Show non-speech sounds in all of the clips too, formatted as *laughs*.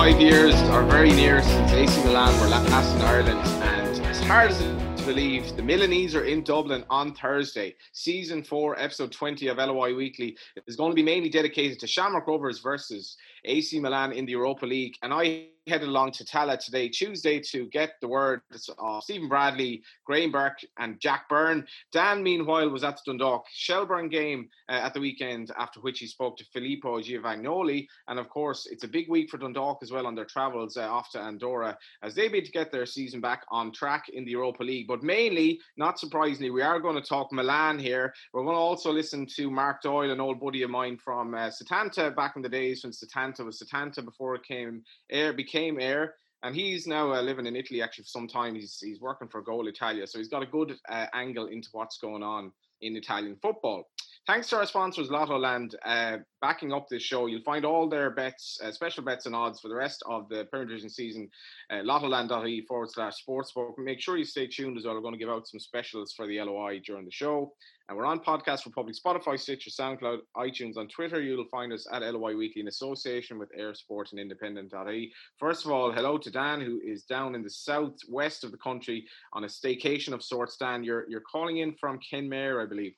five years are very near since AC Milan were last in Ireland, and as hard as it to believe the Milanese are in Dublin on Thursday. Season 4, episode 20 of LOI Weekly is going to be mainly dedicated to Shamrock Rovers versus AC Milan in the Europa League. And I headed along to Tallaght today, Tuesday, to get the word of Stephen Bradley, Graham Burke, and Jack Byrne. Dan, meanwhile, was at the Dundalk Shelbourne game uh, at the weekend, after which he spoke to Filippo Giovagnoli. And of course, it's a big week for Dundalk as well on their travels uh, off to Andorra as they bid to get their season back on track in the Europa League. But mainly, not surprisingly, we are going to talk Milan here. We're going to also listen to Mark Doyle, an old buddy of mine from uh, Setanta back in the days when Setanta was Setanta before it came Eir became Eir. and he's now uh, living in Italy actually for some time. He's he's working for Goal Italia, so he's got a good uh, angle into what's going on in Italian football. Thanks to our sponsors, Lottoland, uh, backing up this show. You'll find all their bets, uh, special bets and odds for the rest of the Premier Division season. Uh, Lottoland.ie forward slash sportsbook. Make sure you stay tuned as well. We're going to give out some specials for the LOI during the show. And we're on Podcast Republic, Spotify, Stitcher, SoundCloud, iTunes. On Twitter, you'll find us at LOI Weekly in association with Eir Sport and Independent.ie. First of all, hello to Dan, who is down in the southwest of the country on a staycation of sorts. Dan, you're, you're calling in from Kenmare, I believe.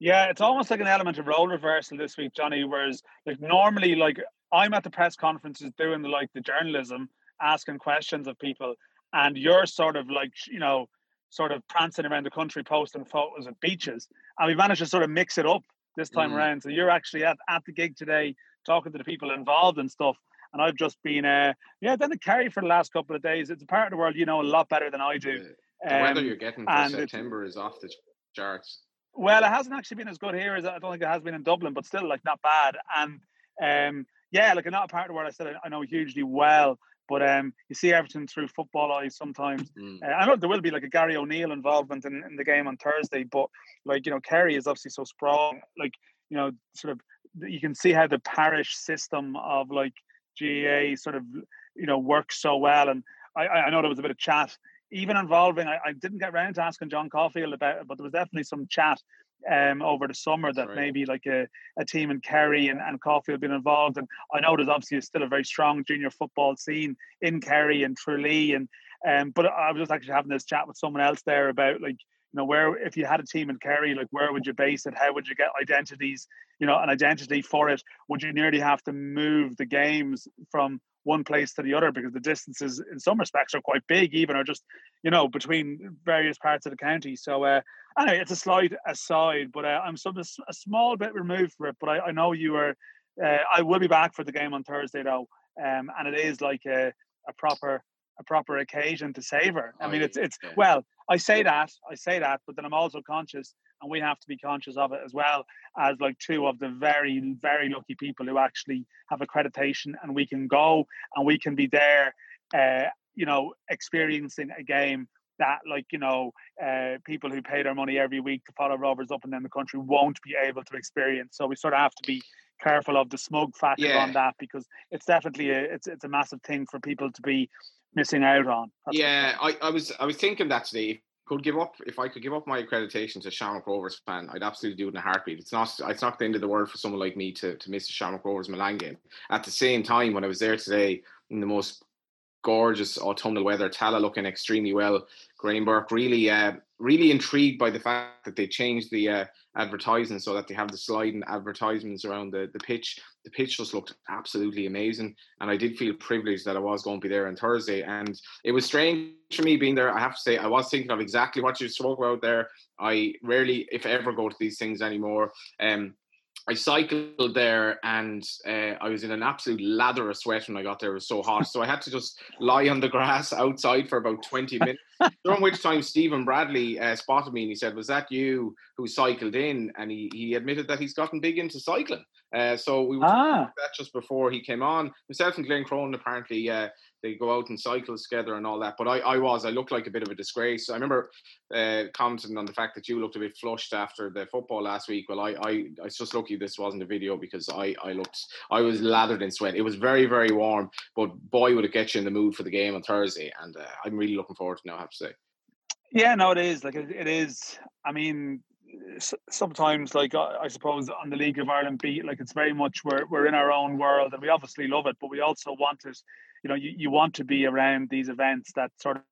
Yeah, it's almost like an element of role reversal this week, Johnny. Whereas, like normally, like I'm at the press conferences doing the like the journalism, asking questions of people, and you're sort of like you know sort of prancing around the country posting photos of beaches. And we managed to sort of mix it up this time mm. around. So you're actually at, at the gig today talking to the people involved and stuff. And I've just been, uh, yeah, done the Kerry for the last couple of days. It's a part of the world you know a lot better than I do. The um, weather you're getting for September is off the charts. Well, it hasn't actually been as good here as I don't think it has been in Dublin, but still, like, not bad. And um, yeah, like, not a part of the world I said I know hugely well. But um, you see everything through football eyes sometimes. Mm. Uh, I know there will be like a Gary O'Neill involvement in, in the game on Thursday, but like you know, Kerry is obviously so strong. Like you know, sort of you can see how the parish system of like GAA sort of you know works so well. And I, I know there was a bit of chat, even involving. I, I didn't get around to asking John Caulfield about it, but there was definitely some chat um, over the summer that right. maybe like a, a team in Kerry and, and Caulfield been involved. And I know there's obviously still a very strong junior football scene in Kerry and Tralee. And um, but I was just actually having this chat with someone else there about like, you know, where if you had a team in Kerry, like where would you base it? How would you get identities, you know, an identity for it? Would you nearly have to move the games from one place to the other because the distances in some respects are quite big even or just you know between various parts of the county. So uh anyway it's a slight aside but uh, i'm some a small bit removed for it but i, I know you are uh, i will be back for the game on thursday though. Um and it is like a, a proper a proper occasion to savor i mean it's it's well i say that i say that but then i'm also conscious and we have to be conscious of it as well as like two of the very very lucky people who actually have accreditation and we can go and we can be there uh, you know experiencing a game that like you know uh, people who pay their money every week to follow rovers up and down the country won't be able to experience. So we sort of have to be careful of the smug factor yeah. on that because it's definitely a it's, it's a massive thing for people to be missing out on. That's yeah I, I was i was thinking that today could give up if I could give up my accreditation to Shamrock Rovers fan, I'd absolutely do it in a heartbeat. It's not it's not the end of the world for someone like me to, to miss a Shamrock Rovers Milan game. At the same time, when I was there today in the most gorgeous autumnal weather, Tallaght looking extremely well, Greenberg really uh, really intrigued by the fact that they changed the uh, advertising so that they have the sliding advertisements around the, the pitch. The pitch just looked absolutely amazing. And I did feel privileged that I was going to be there on Thursday. And it was strange for me being there. I have to say, I was thinking of exactly what you spoke about there. I rarely, if ever, go to these things anymore. Um, I cycled there and uh, I was in an absolute lather of sweat when I got there. It was so hot. So I had to just lie on the grass *laughs* outside for about 20 *laughs* minutes. During which time Stephen Bradley uh, spotted me and he said, Was that you who cycled in? And he, he admitted that he's gotten big into cycling. Uh, so we were ah. that just before he came on. Himself and Glenn Cronin apparently uh, they go out and cycle together and all that. But I, I was, I looked like a bit of a disgrace. I remember uh, commenting on the fact that you looked a bit flushed after the football last week. Well, I, I, I was just lucky this wasn't a video because I, I looked, I was lathered in sweat. It was very, very warm, but boy, would it get you in the mood for the game on Thursday. And uh, I'm really looking forward to now, I have to say. Yeah, no, it is. Like, it, it is. I mean, sometimes like I suppose on the League of Ireland beat like it's very much we're we're in our own world and we obviously love it but we also want it you know you, you want to be around these events that sort of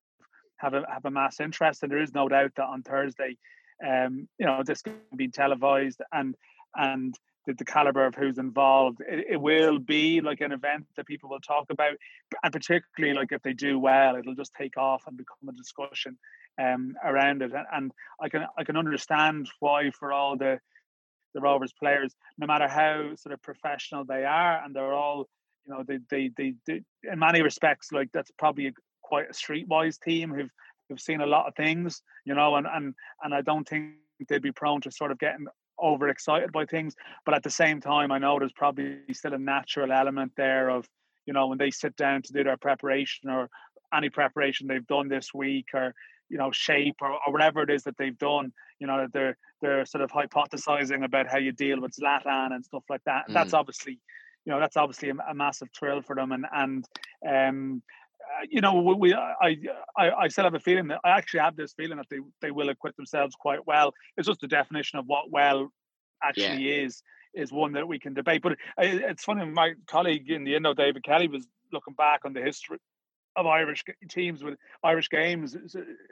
have a have a mass interest and there is no doubt that on Thursday um you know this can be televised and and the, the caliber of who's involved it, it will be like an event that people will talk about and particularly like if they do well it'll just take off and become a discussion um, around it. And I can I can understand why for all the the Rovers players, no matter how sort of professional they are, and they're all you know they they they, they in many respects like that's probably a, quite a streetwise team who've who've seen a lot of things, you know, and and and I don't think they'd be prone to sort of getting overexcited by things. But at the same time, I know there's probably still a natural element there of you know when they sit down to do their preparation or any preparation they've done this week or you know shape or, or whatever it is that they've done you know they're they're sort of hypothesizing about how you deal with Zlatan and stuff like that mm. that's obviously you know that's obviously a, a, massive thrill for them and and um uh, you know we I, I I still have a feeling that I actually have this feeling that they they will acquit themselves quite well it's just the definition of what well actually yeah. is is one that we can debate but it's funny my colleague in the Indo David Kelly was looking back on the history of Irish teams with Irish games,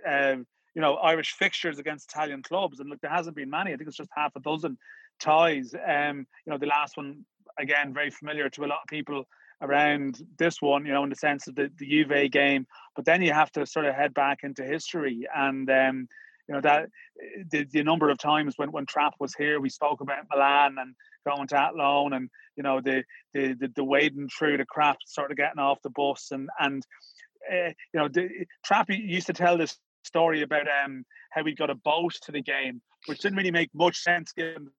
um, you know, Irish fixtures against Italian clubs, and look, there hasn't been many. I think it's just half a dozen ties. Um, you know, the last one again very familiar to a lot of people around this one, you know, in the sense of the, the Juve game. But then you have to sort of head back into history and um, you know that the, the number of times when when Trap was here, we spoke about Milan and going to Athlone and you know the the the, the wading through the crap, sort of getting off the bus and and uh, you know the, Trap used to tell this story about um how we got a boat to the game, which didn't really make much sense given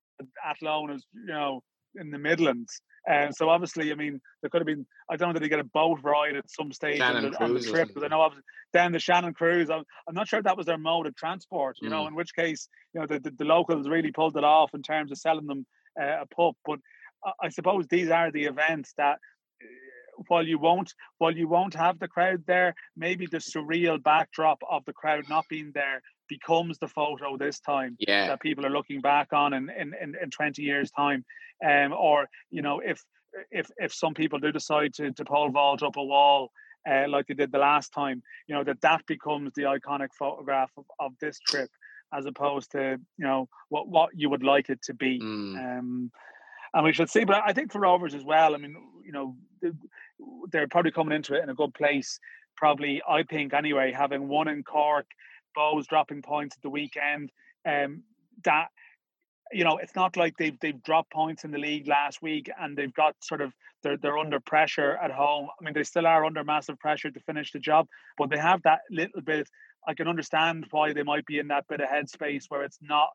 Athlone is you know in the Midlands. And so obviously, I mean, there could have been. I don't know did he get a boat ride at some stage on the, on the, trip because I know obviously then the Shannon cruise. I'm, I'm not sure if that was their mode of transport. You mm. know, in which case, you know, the, the, the locals really pulled it off in terms of selling them uh, a pup. But I suppose these are the events that uh, while you won't while you won't have the crowd there, maybe the surreal backdrop of the crowd not being there becomes the photo this time yeah. that people are looking back on in, in, in, in 20 years time um, or you know if if if some people do decide to, to pole vault up a wall uh, like they did the last time you know that that becomes the iconic photograph of, of this trip as opposed to you know what what you would like it to be. Mm. Um, and we should see. But I think for Rovers as well. I mean, you know, they're probably coming into it in a good place. Probably, I think anyway, having won in Cork, Bohs dropping points at the weekend. Um, that you know, it's not like they've they've dropped points in the league last week and they've got sort of they're they're under pressure at home. I mean, they still are under massive pressure to finish the job, but they have that little bit I can understand why they might be in that bit of headspace where it's not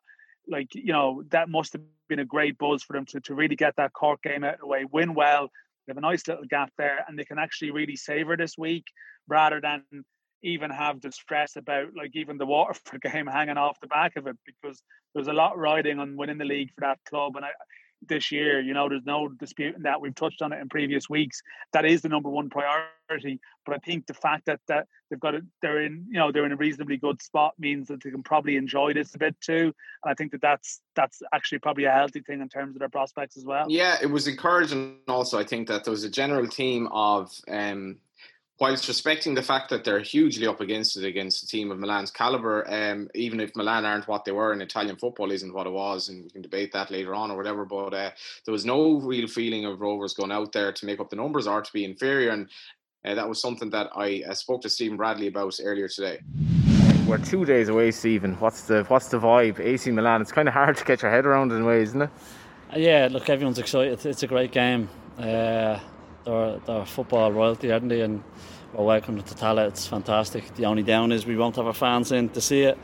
like you know that must have been a great buzz for them to, to really get that Cork game out of the way, win well. They have a nice little gap there, and they can actually really savor this week rather than even have the stress about like even the Waterford *laughs* game hanging off the back of it because there's a lot riding on winning the league for that club. And I, this year. You know, there's no dispute disputing that. We've touched on it in previous weeks. That is the number one priority. But I think the fact that that they've got it, they're in, you know, they're in a reasonably good spot means that they can probably enjoy this a bit too. And I think that that's that's actually probably a healthy thing in terms of their prospects as well. Yeah, it was encouraging. Also, I think that there was a general theme of um, whilst respecting the fact that they're hugely up against it against a team of Milan's caliber, um, even if Milan aren't what they were and Italian football isn't what it was, and we can debate that later on or whatever. But uh, there was no real feeling of Rovers going out there to make up the numbers or to be inferior, and uh, that was something that I uh, spoke to Stephen Bradley about earlier today. We're two days away, Stephen. What's the what's the vibe? AC Milan. It's kind of hard to get your head around in a way, isn't it? Yeah, look, everyone's excited. It's a great game. Uh, they're, they're football royalty, aren't they? And we're welcome to Tallaght. It's fantastic. The only down is we won't have our fans in to see it.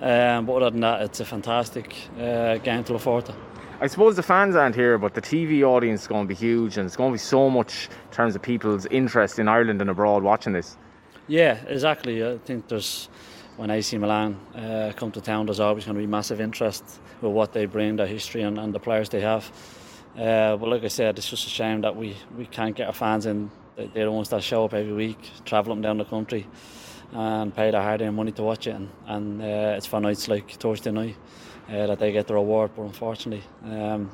Um, but other than that, it's a fantastic uh, game to look forward to. I suppose the fans aren't here, but the TV audience is going to be huge, and it's going to be so much in terms of people's interest in Ireland and abroad watching this. Yeah, exactly. I think there's when AC Milan uh, come to town, there's always going to be massive interest with what they bring, their history, and, and the players they have. Uh, but like I said, it's just a shame that we, we can't get our fans in. They're the ones that show up every week, travel up and down the country, and pay their hard earned money to watch it. And, and uh, it's for nights like Thursday night uh, that they get the reward. But unfortunately, um,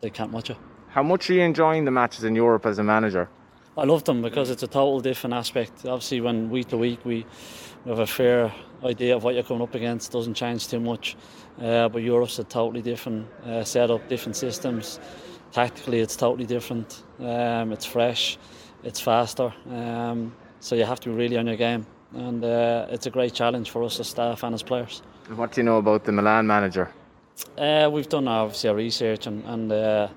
they can't watch it. How much are you enjoying the matches in Europe as a manager? I love them because it's a total different aspect. Obviously, when week to week we, we have a fair idea of what you're coming up against, doesn't change too much. Uh, but Europe's a totally different uh, setup, different systems. Tactically, it's totally different. Um, it's fresh, it's faster. Um, so you have to be really on your game, and uh, it's a great challenge for us as staff and as players. What do you know about the Milan manager? Uh, we've done obviously our research, and, and uh,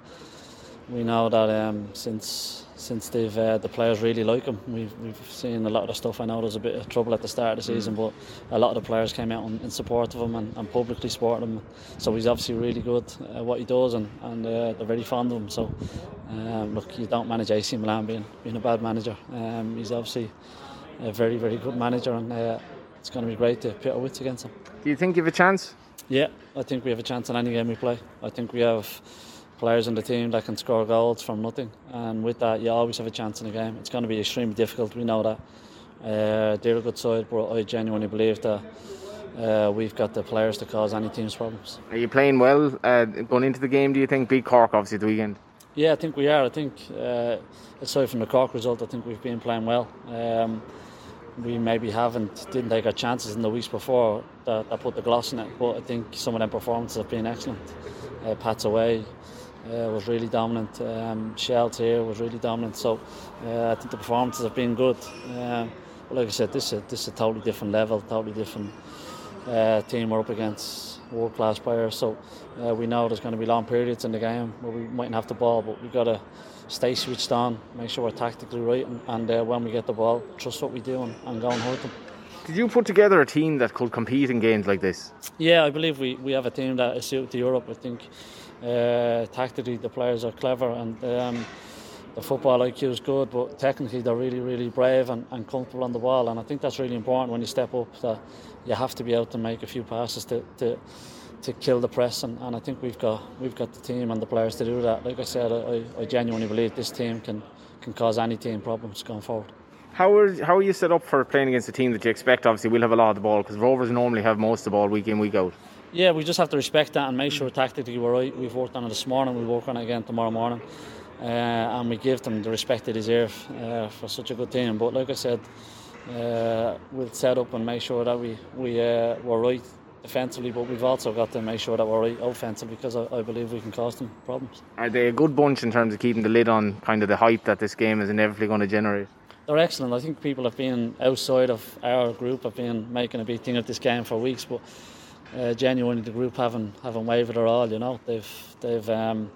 we know that um, since since they've uh, the players really like him. We've, we've seen a lot of the stuff. I know there's a bit of trouble at the start of the season, but a lot of the players came out in, support of him and, and publicly supported him. So he's obviously really good at what he does, and, and uh, they're very fond of him. So um, look, you don't manage AC Milan being being a bad manager. Um, he's obviously a very very good manager, and uh, it's going to be great to pit our wits against him. Do you think you have a chance? Yeah, I think we have a chance in any game we play. I think we have players in the team that can score goals from nothing, and with that, you always have a chance in the game. It's going to be extremely difficult. We know that. Uh, they're a good side, but I genuinely believe that uh, we've got the players to cause any team's problems. Are you playing well uh, going into the game? Do you think beat Cork obviously the weekend? Yeah, I think we are. I think uh, aside from the Cork result, I think we've been playing well. Um, we maybe haven't didn't take our chances in the weeks before that, that put the gloss in it, but I think some of them performances have been excellent. Uh, Pat's away, was really dominant. Um, Shelt here was really dominant. So uh, I think the performances have been good. Uh, but like I said, this is a, this is a totally different level, totally different uh, team we're up against, world class players. So uh, we know there's going to be long periods in the game where we mightn't have the ball, but we've got to stay switched on, make sure we're tactically right, and, and uh, when we get the ball, trust what we do and, and go and hurt them. Did you put together a team that could compete in games like this? Yeah, I believe we, we have a team that is suited to Europe. I think uh, tactically, the players are clever and um, the football IQ is good, but technically they're really, really brave and, and, comfortable on the ball. And I think that's really important when you step up. That you have to be able to make a few passes to, to, to kill the press. And, and, I think we've got we've got the team and the players to do that. Like I said, I, I genuinely believe this team can can cause any team problems going forward. How are how are you set up for playing against a team that you expect? Obviously, we'll have a lot of the ball because Rovers normally have most of the ball week in week out. Yeah, we just have to respect that and make sure tactically we're right. We've worked on it this morning, we'll work on it again tomorrow morning. Uh, and we give them the respect they deserve uh, for such a good team. But like I said, uh, we'll set up and make sure that we, we, uh, we're right defensively, but we've also got to make sure that we're right offensively because I, I, believe we can cause them problems. Are they a good bunch in terms of keeping the lid on kind of the hype that this game is inevitably going to generate? They're excellent. I think people have been outside of our group have been making a big thing of this game for weeks, but uh, genuinely the group haven't haven't wavered at all. You know, they've they've um,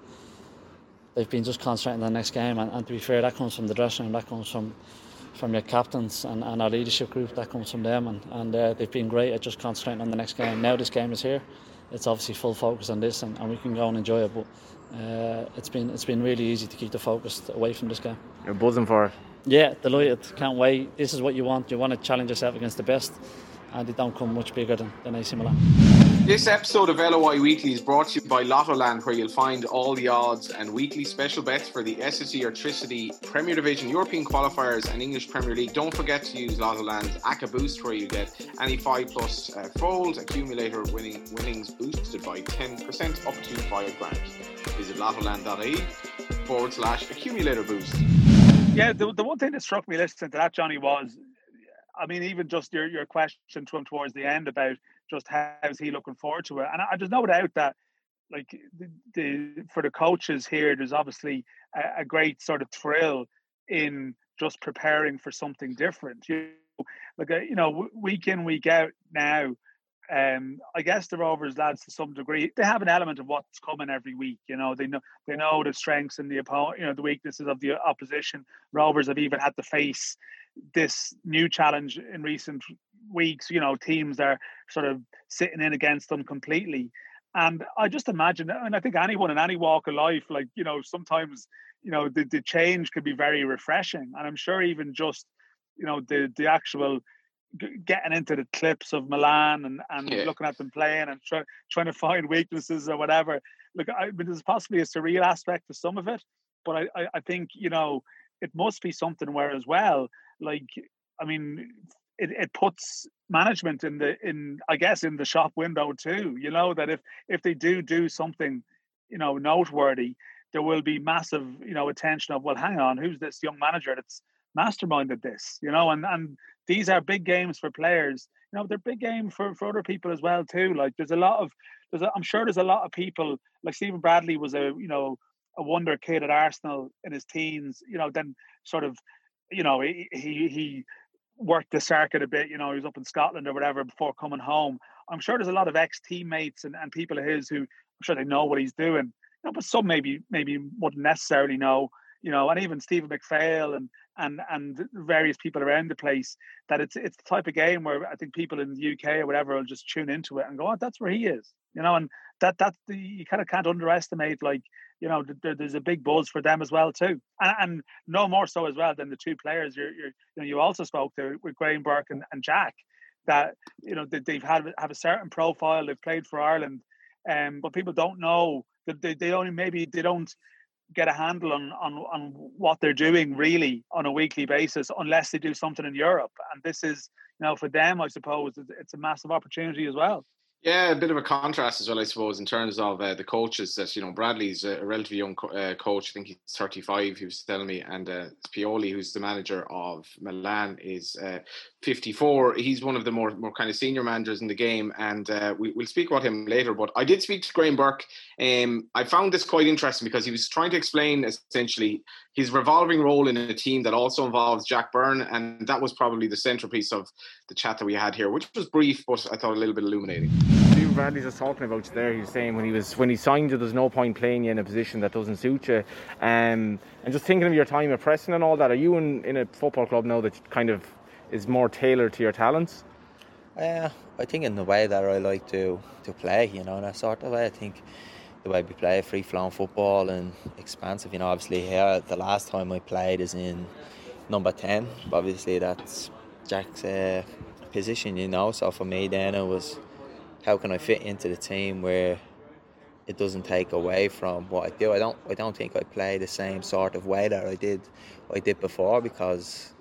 they've been just concentrating on the next game, and, and, to be fair, that comes from the dressing room, that comes from from your captains and, and our leadership group, that comes from them, and and uh, they've been great at just concentrating on the next game. Now this game is here, it's obviously full focus on this, and, and we can go and enjoy it, but. Uh, it's been it's been really easy to keep the focus away from this game. You're buzzing for it. Yeah, delighted. Can't wait. This is what you want. You want to challenge yourself against the best and they don't come much bigger than, than AC Milan. This episode of LOI Weekly is brought to you by Lottoland, where you'll find all the odds and weekly special bets for the SSE Airtricity Premier Division, European qualifiers, and English Premier League. Don't forget to use Lottoland's ACCA Boost, where you get any 5 plus uh, fold accumulator winning winnings boosted by 10% up to 5 grand. Visit lottoland.ie forward slash accumulator boost. Yeah, the, the one thing that struck me listening to that, Johnny, was I mean, even just your, your question to him towards the end about just how's he looking forward to it. And I, there's no doubt that, like, the, the for the coaches here, there's obviously a, a, great sort of thrill in just preparing for something different. You like, uh, you know, week in, week out now, um, I guess the Rovers lads to some degree they have an element of what's coming every week. You know, they know they know the strengths and the opponent, you know, the weaknesses of the opposition. Rovers have even had to face this new challenge in recent weeks. You know, teams are sort of sitting in against them completely. And I just imagine, and I think anyone in any walk of life, like, you know, sometimes, you know, the, the change can be very refreshing. And I'm sure even just, you know, the the actual getting into the clips of Milan and, and yeah. looking at them playing and try, trying to find *laughs* weaknesses or whatever. Look, I mean, there's possibly a surreal aspect to some of it, but I, I, I think, you know, it must be something where as well, like, I mean, it, it puts management in the in I guess in the shop window too. You know that if if they do do something, you know, noteworthy, there will be massive you know attention of well, hang on, who's this young manager that's masterminded this? You know, and and these are big games for players. You know, they're big game for for other people as well too. Like there's a lot of there's a, I'm sure there's a lot of people like Stephen Bradley was a you know a wonder kid at Arsenal in his teens. You know, then sort of you know he he, he worked the circuit a bit. You know, he was up in Scotland or whatever before coming home. I'm sure there's a lot of ex teammates and, and people of his who I'm sure they know what he's doing. You know, but some maybe maybe wouldn't necessarily know. You know, and even Stephen McPhail and and and various people around the place that it's it's the type of game where I think people in the UK or whatever will just tune into it and go, oh, that's where he is. You know, and that that's the you kind of can't underestimate like you know there's a big buzz for them as well too, and, and no more so as well than the two players you're, you're you know you also spoke to with Graham Burke and, and Jack that you know they've had have a certain profile they've played for Ireland, um, but people don't know that they, they only maybe they don't get a handle on, on on what they're doing really on a weekly basis unless they do something in Europe and this is you know for them I suppose it's a massive opportunity as well yeah, a bit of a contrast as well, I suppose, in terms of uh, the coaches. That you know, Bradley's a, relatively young co- uh, coach. I think he's 35. He was telling me, and uh, Pioli, who's the manager of Milan, is uh, 54. He's one of the more more kind of senior managers in the game, and uh, we, will speak about him later. But I did speak to Graham Burke. Um, I found this quite interesting because he was trying to explain essentially his revolving role in a team that also involves Jack Byrne, and that was probably the centerpiece of the chat that we had here, which was brief, but I thought a little bit illuminating. Stephen Bradley just talking about you there. He was saying when he was when he signed you, there's no point playing you in a position that doesn't suit you. Um, and just thinking of your time at Preston and all that, are you in, in a football club now that kind of is more tailored to your talents? Uh, I think in the way that I like to, to play, you know, in a sort of way. I think the way we play free flowing football and expansive, you know, obviously here the last time I played is in number 10. Obviously, that's Jack's uh, position, you know. So for me, then it was how can I fit into the team where it doesn't take away from what I do. I don't I don't think I play the same sort of way that I did I did before because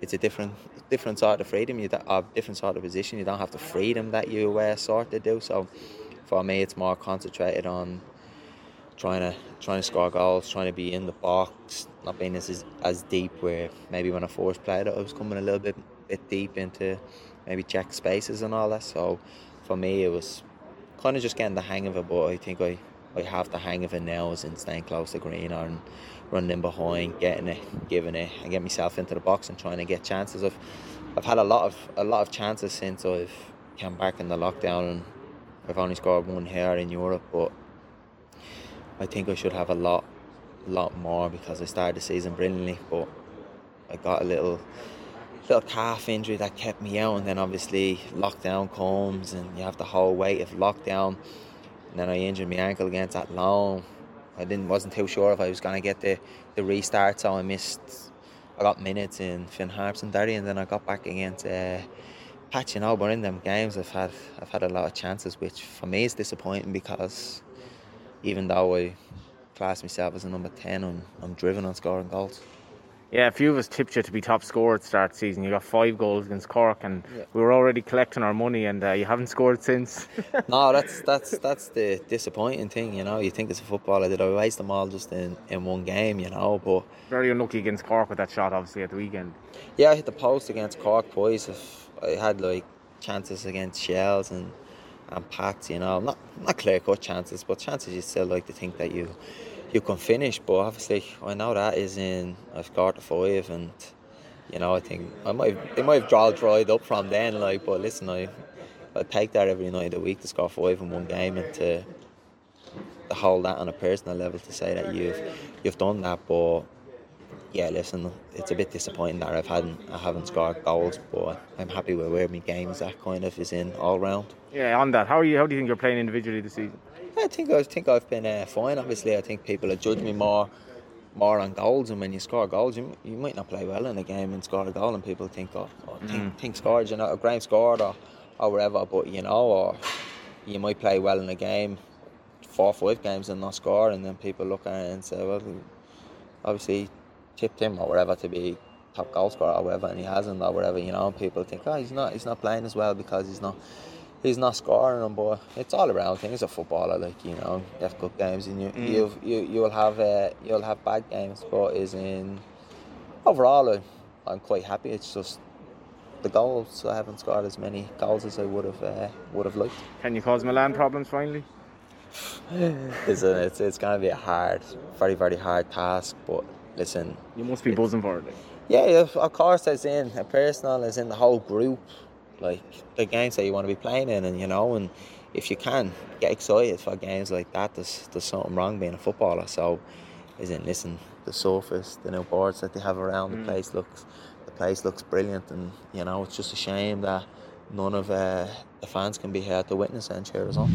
it's a different different sort of freedom. You a different sort of position. You don't have the freedom that you uh, sort of do. So for me, it's more concentrated on trying to trying to score goals, trying to be in the box, not being as as deep. Where maybe when I first played it, I was coming a little bit bit deep into maybe check spaces and all that. So for me, it was kind of just getting the hang of it. But I think I I have the hang of it now, is in staying close to Greene and running in behind, getting it, giving it, and get myself into the box and trying to get chances. I've I've had a lot of a lot of chances since I've come back in the lockdown, and I've only scored one here in Europe. But I think I should have a lot, lot more because I started the season brilliantly, but I got a little little calf injury that kept me out, and then obviously lockdown comes, and you have the whole weight of lockdown. And then I injured my ankle against that loan I didn't wasn't too sure if I was gonna get the, the restart, so I missed. I got minutes in Finn Harps and Derry, and then I got back against uh, Pats. You know, but in them games, I've had I've had a lot of chances, which for me is disappointing because even though I class myself as a number ten, I'm I'm driven on scoring goals. Yeah, a few of us tipped you to be top scorer at start season. You got five goals against Cork, and yeah. we were already collecting our money, and uh, you haven't scored since. *laughs* no, that's that's that's the disappointing thing. You know, you think as a footballer, did I waste them all just in, in one game? You know, but very unlucky against Cork with that shot, obviously at the weekend. Yeah, I hit the post against Cork boys. If I had like chances against Shels and and Pats, you know, not not clear cut chances, but chances you still like to think that you you can finish. But obviously, I know that is in I've scored the five, and you know I think I might it might have drawn dried up from then. Like, but listen, I I take that every night of the week to score five in one game and to, to hold that on a personal level to say that you've you've done that. But yeah, listen, it's a bit disappointing that I've hadn't I haven't scored goals, but I'm happy with where my games that kind of is in all round. Yeah, on that, how are you? How do you think you're playing individually this season? I think I think I've been uh, fine. Obviously, I think people have judged me more more on goals, and when you score goals, you, you might not play well in a game and score a goal, and people think, oh, oh think, mm. think scored, you know, Graham scored or or whatever. But you know, or you might play well in a game, four or five games and not score, and then people look at it and say, well, obviously tipped him or whatever to be top goal scorer or whatever, and he hasn't or whatever. You know, people think, oh, he's not he's not playing as well because he's not he's not scoring them, but it's all around things. A footballer, like you know, you have good games, and you mm. you you you'll have uh, you'll have bad games, but is in overall, I'm quite happy. It's just the goals. I haven't scored as many goals as I would have uh, would have liked. Can you cause Milan problems finally? *sighs* it's, a, it's it's going to be a hard, very very hard task. But listen, you must be buzzing for it. Yeah, of course. As in a personal, as in the whole group like the games that you want to be playing in, and you know, and if you can get excited for games like that, there's there's something wrong being a footballer. So, isn't listen the surface, the new boards that they have around mm. the place looks the place looks brilliant, and you know, it's just a shame that none of uh, the fans can be here to witness and cheer us on.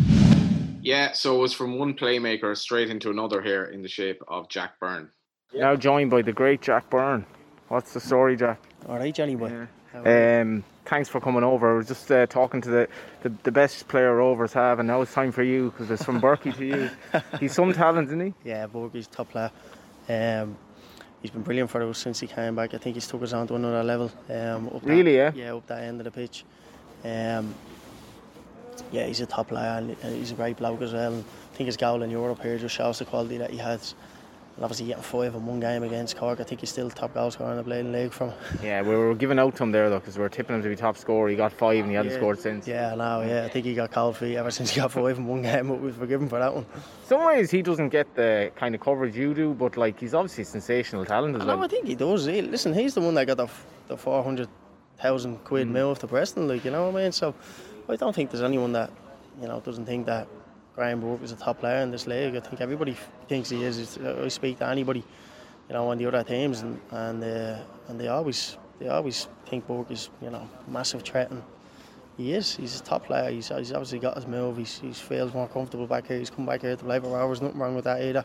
Yeah, so it was from one playmaker straight into another here in the shape of Jack Byrne. Now joined by the great Jack Byrne. What's the story, Jack? All right, Johnny boy. Yeah. Um, thanks for coming over. I was just uh, talking to the, the, the, best player Rovers have, and now it's time for you because it's from Burkey to you. *laughs* He's some talent, isn't he? Yeah, Burkey's top player. Um, he's been brilliant for us since he came back. I think he's took us on to another level. Um, really, that, yeah? Yeah, up that end of the pitch. Um, yeah, he's a top player and he's a great bloke as well. And I think his goal in Europe here just shows the quality that he has and obviously getting five in one game against Cork, I think he's still top goal scorer in the Blading League from. *laughs* Yeah, we were giving out to him there though because we were tipping him to be top scorer. He got five and he hadn't yeah, scored since. Yeah, no, yeah, I think he got cold feet ever since he got five in one game. But we've forgiven for that one. Some ways he doesn't get the kind of coverage you do, but like he's obviously sensational talent as I well. No, I think he does. He, listen, he's the one that got the the four hundred thousand quid mm. move to Preston, like you know what I mean. So I don't think there's anyone that you know doesn't think that Graham Burke is a top player in this league. I think everybody thinks he is. I speak to anybody, you know, on the other teams, and and uh, and they always they always think Burke is you know massive threat, and he is. He's a top player. He's, he's obviously got his move. He's, he feels more comfortable back here. He's come back here to play for hours. Nothing wrong with that either.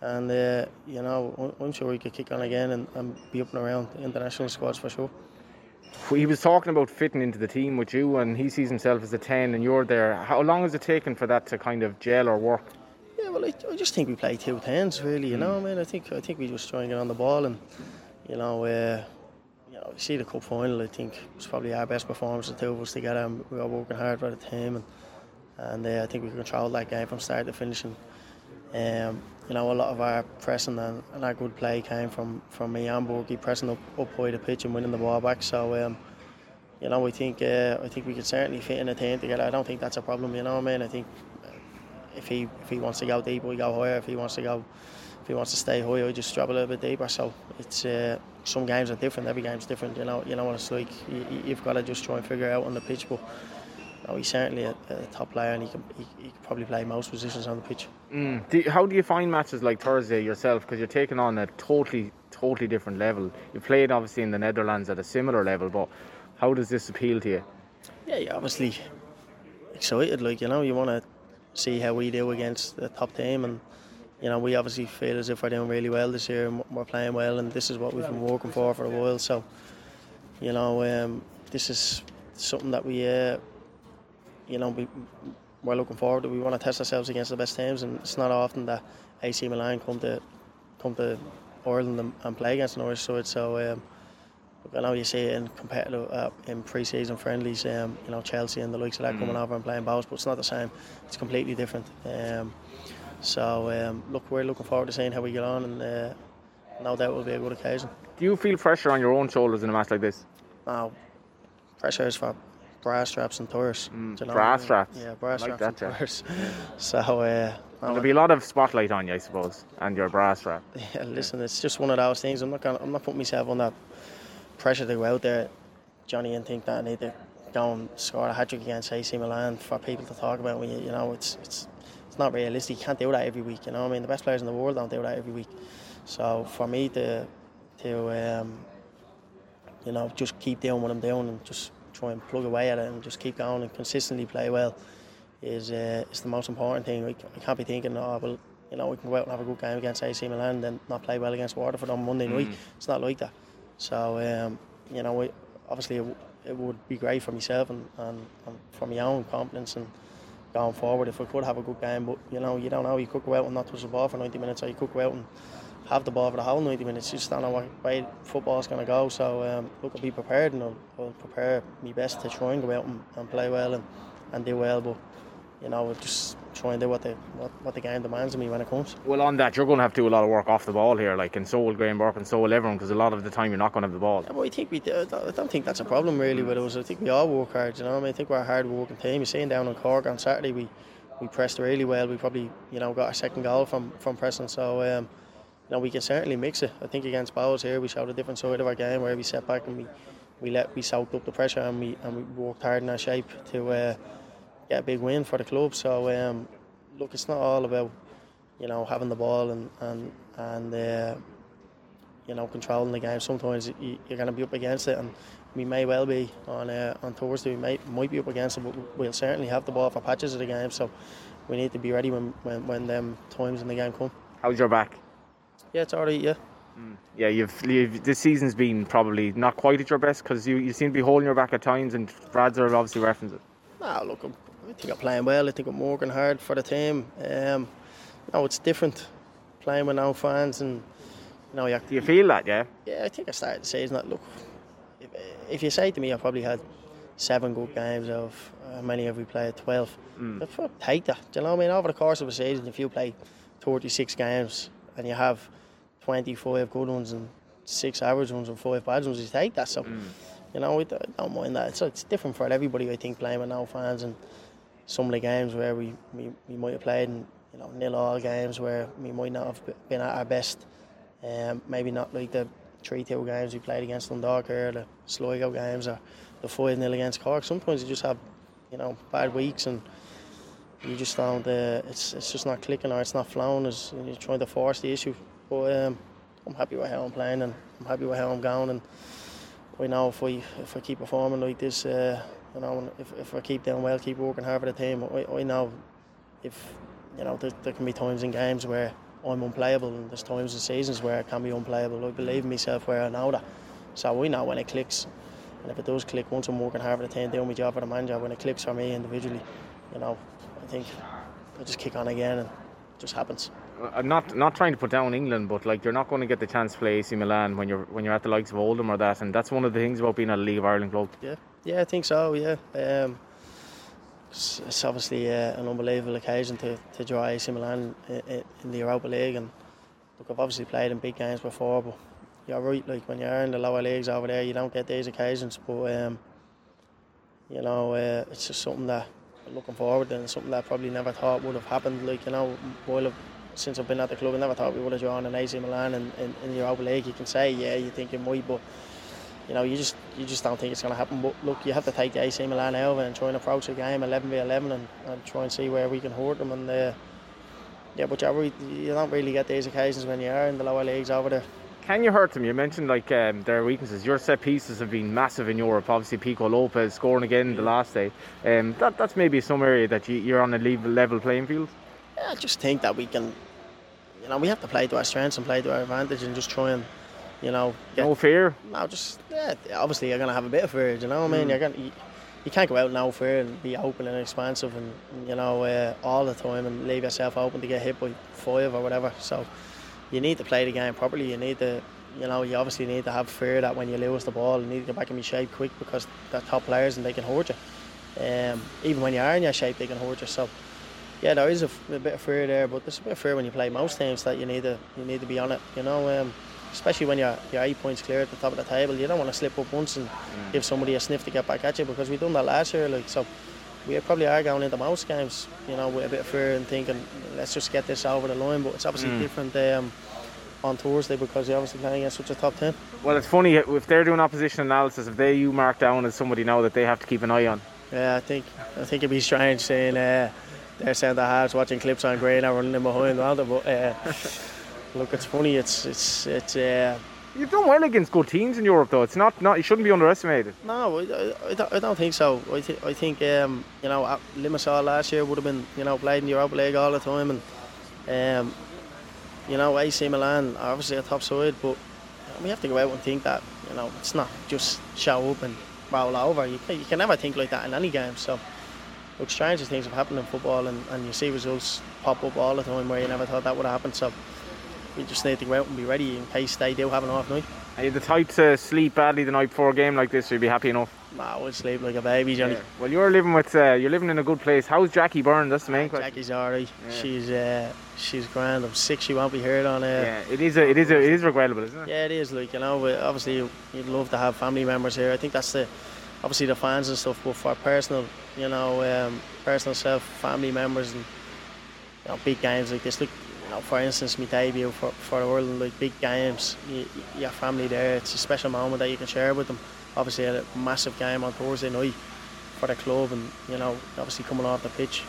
And uh, you know, I'm sure he could kick on again and, and be up and around international squads for sure he was talking about fitting into the team with you, and he sees himself as a 10, and you're there. How long has it taken for that to kind of gel or work? Yeah, well, I, I just think we play two tens, really. You mm. know, I mean, I think I think we just try and get on the ball, and you know, uh, you know, see the cup final. I think it was probably our best performance, the two of us together. And we were working hard for the team, and and uh, I think we controlled that game from start to finish. And um, you know, a lot of our pressing and, and our good play came from, from me and Borgie pressing up, up high the pitch and winning the ball back. So, um, you know, I think uh, I think we could certainly fit in a team together. I don't think that's a problem. You know I mean? I think if he if he wants to go deeper, we go higher. If he wants to go, if he wants to stay higher, we just drop a little bit deeper. So it's uh, some games are different. Every game's different. You know, you know what it's like. You, you've got to just try and figure out on the pitch, but. No, he's certainly a, a, top player, and he can he, he, can probably play most positions on the pitch. Mm. Do you, how do you find matches like Thursday yourself? Because you're taking on a totally, totally different level. You played obviously in the Netherlands at a similar level, but how does this appeal to you? Yeah, you're obviously excited. Like you know, you want to see how we do against the top team, and you know, we obviously feel as if we're doing really well this year, and we're playing well, and this is what we've been working for for a while. So, you know, um, this is something that we. Uh, you know, we, we're looking forward. We want to test ourselves against the best teams, and it's not often that AC Milan come to come to Ireland and, and play against Norwich. So it's so um, I know you see it in competitive uh, in pre-season friendlies. Um, you know, Chelsea and the likes of that mm. coming over and playing Bohs, but it's not the same. It's completely different. Um, so um, look, we're looking forward to seeing how we get on, and uh, no doubt will be a good occasion. Do you feel pressure on your own shoulders in a match like this? No, pressure is for brass straps and tires. Mm, you know brass straps. Yeah, brass like straps that, and tires. *laughs* so uh, there'll be a lot of spotlight on you, I suppose, and your brass strap. *laughs* Yeah, listen, it's just one of those things. I'm not gonna, I'm not putting myself on that pressure to go out there, Johnny, and think that I need to go and score a hat trick against AC Milan for people to talk about. When you, you know, it's it's it's not realistic. You can't do that every week. You know, I mean, the best players in the world don't do that every week. So for me to to um, you know just keep doing what I'm doing and just and plug away at it and just keep going and consistently play well is uh, is the most important thing. We, can't be thinking, oh, well, you know, we can go out and have a good game against AC Milan and then not play well against Waterford on Monday mm. night. It's not like that. So, um, you know, we, obviously it, it, would be great for myself and, and, and, for my own confidence and going forward if we could have a good game. But you know, you don't know. You could go out and not touch the ball for 90 minutes, or you could go out and have the ball for the whole 90 minutes. You just don't know what way football's going to go. So um, look, I'll be prepared and I'll, I'll, prepare my best to try and go out and, and play well and, and do well. But you know, just try and do what the what, what the game demands of me when it comes. Well, on that, you're going to have to do a lot of work off the ball here, like, and so will Graham Burke and so will everyone, because a lot of the time you're not going to have the ball. Yeah, well, I think we. Do, I don't think that's a problem really with us. I think we all work hard. You know, I mean, I think we're a hard working team. You're seeing down in Cork on Saturday, we we pressed really well. We probably you know got our second goal from from pressing. So. Um, know, we can certainly mix it. I think against Bohs here, we showed a different side of our game where we set back and we, we let we soaked up the pressure and we and we worked hard in our shape to uh, get a big win for the club. So um, look, it's not all about you know having the ball and and and uh, you know controlling the game. Sometimes you, are going to be up against it, and we may well be on uh, on Thursday. We might might be up against it, but we'll certainly have the ball for patches of the game. So we need to be ready when when when them times in the game come. How's your back? Yeah, it's alright. Yeah. Mm. Yeah, you've, you've this season's been probably not quite at your best because you, you seem to be holding your back at times, and Brad's are obviously referencing. Nah, look, I'm, I think I'm playing well. I think I'm working hard for the team. Um, no, it's different playing with no fans, and you know, you do you feel that? Yeah. Yeah, I think I started the season. That look, if, if you say to me, I probably had seven good games of how many have we played? Twelve. Mm. Take that. Do you know what I mean? Over the course of a season, if you play 36 games and you have 25 good ones and six average ones and five bad ones, you take that. So, mm. you know, I don't mind that. So it's different for everybody, I think, playing with no fans and some of the games where we, we, we might have played and you know, nil all games where we might not have been at our best. Um, maybe not like the 3 2 games we played against Dundalk or the Sligo games or the 5 0 against Cork. Sometimes you just have, you know, bad weeks and you just don't, uh, it's, it's just not clicking or it's not flowing as you're trying to force the issue. But um, I'm happy with how I'm playing and I'm happy with how I'm going. And I know if we if I keep performing like this, uh, you know, if, if I keep doing well, keep working hard for the team, I, I know if you know there, there can be times in games where I'm unplayable and there's times in seasons where I can be unplayable. I believe in myself where I know that. So we know when it clicks. And if it does click, once I'm working hard for the team, doing my job for the manager, when it clicks for me individually, you know, I think I just kick on again and it just happens. I'm not not trying to put down England, but like you're not going to get the chance to play AC Milan when you're when you're at the likes of Oldham or that, and that's one of the things about being a League of Ireland club. Yeah, yeah, I think so. Yeah, um, it's, it's, obviously uh, an unbelievable occasion to to draw AC Milan in, in, the Europa League, and look, I've obviously played in big games before, but you're right. Like when you're in the lower leagues over there, you don't get these occasions, but um, you know, uh, it's just something that I'm looking forward and something that I probably never thought would have happened. Like you know, while since I've been at the club, I never thought we would have drawn an AC Milan in, in, in the Europa League. You can say, yeah, you think it might, but you know, you just you just don't think it's going to happen. But look, you have to take the AC Milan out and try and approach the game 11 v 11 and, and try and see where we can hurt them. And uh, yeah, but you, you don't really get these occasions when you are in the lower leagues over there. Can you hurt them? You mentioned like um, their weaknesses. Your set pieces have been massive in Europe. Obviously, Pico Lopes scoring again the last day. Um, that that's maybe some area that you, you're on a level playing field. Yeah, I just think that we can, you know, we have to play to our strengths and play to our advantage and just try and, you know, get, no fear. No, just yeah. Obviously, you're gonna have a bit of fear. You know what I mean? Mm. You're gonna. You, you can't go out now fear and be open and expansive and you know uh, all the time and leave yourself open to get hit by five or whatever. So you need to play the game properly. You need to, you know, you obviously need to have fear that when you lose the ball, you need to get back in your shape quick because they're top players and they can hurt you. Um, even when you are in your shape, they can hurt you. So, yeah, there is a, a, bit of fear there, but there's a bit of fear when you play most teams that you need to you need to be on it. You know, um, especially when you're, you're eight points clear at the top of the table, you don't want to slip up once and mm. give somebody a sniff to get back at you because we done that last year. Like so, we probably are going into most games, you know, with a bit of fear and thinking, let's just get this over the line. But it's obviously mm. different um, on Thursday because you're obviously playing against such a top ten. Well, it's funny if they're doing opposition analysis, if they you mark down as somebody now that they have to keep an eye on. Yeah, I think I think it'd be strange saying uh, they're centre halves watching clips on Greene and running in behind, but uh, look, it's funny. It's it's it's. Uh, You've done well against good teams in Europe, though. It's not, not you shouldn't be underestimated. No, I, I, don't, I don't think so. I, th- I think um, you know Limassol last year would have been you know played in the Europa League all the time, and um, you know AC Milan are obviously a top side, but we have to go out and think that you know it's not just show up and roll over. You can, you can never think like that in any game. So look, stranger things have happened in football, and, and you see results pop up all the time where you never thought that would happen. So we just need to go out and be ready in case they do have an off night. Are you the type to sleep badly the night before a game like this, or you'd be happy enough? Nah, I would sleep like a baby, Johnny. Yeah. Well, you're living with uh, you're living in a good place. How's Jackie Byrne? That's the main question. Jackie's alright. Yeah. She's uh, she's grand. I'm sick. She won't be heard on. Uh, yeah, it is a, it is a, it is regrettable, isn't it? Yeah, it is. Like you know, obviously you'd love to have family members here. I think that's the obviously the fans and stuff, but for personal, you know, um, personal self, family members, and you know, big games like this. Look, you know, for instance, my debut for for world, like big games, you, your family there. It's a special moment that you can share with them. Obviously, a massive game on Thursday night for the club, and you know, obviously coming off the pitch,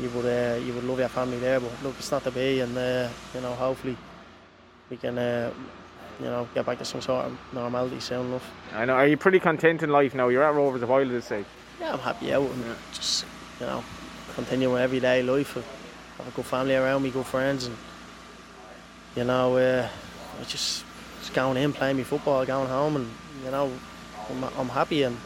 you would uh, you would love your family there. But look, it's not to be, and uh, you know, hopefully we can uh, you know, get back to some sort of normality soon enough. I know. Are you pretty content in life now? You're at Rovers a while this stage. Yeah, I'm happy out and yeah. just you know, continue my everyday life. Have a good family around me, good friends, and you know, uh, I just just going in, playing my football, going home, and you know, I'm, I'm happy, and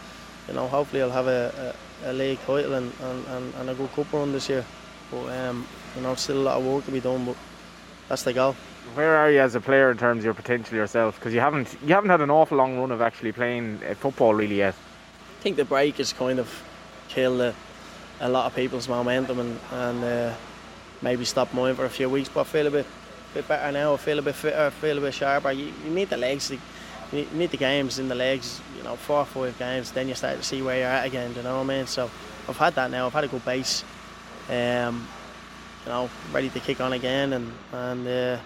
you know, hopefully I'll have a, a, a league title and, and, and, a good cup run this year. But um, you know, still a lot of work to be done, but that's the goal where are you as a player in terms of your potential yourself? Because you haven't you haven't had an awful long run of actually playing uh, football really yet. I think the break has kind of killed a, a lot of people's momentum and, and uh, maybe stop mine for a few weeks. But I feel a bit bit better now. I feel a bit fitter. I feel a bit sharper. You, you need the legs. You need the games in the legs. You know, four or five games. Then you start to see where you're at again. You know what I mean? So I've had that now. I've had a good base. Um, you know, ready to kick on again and and. Uh,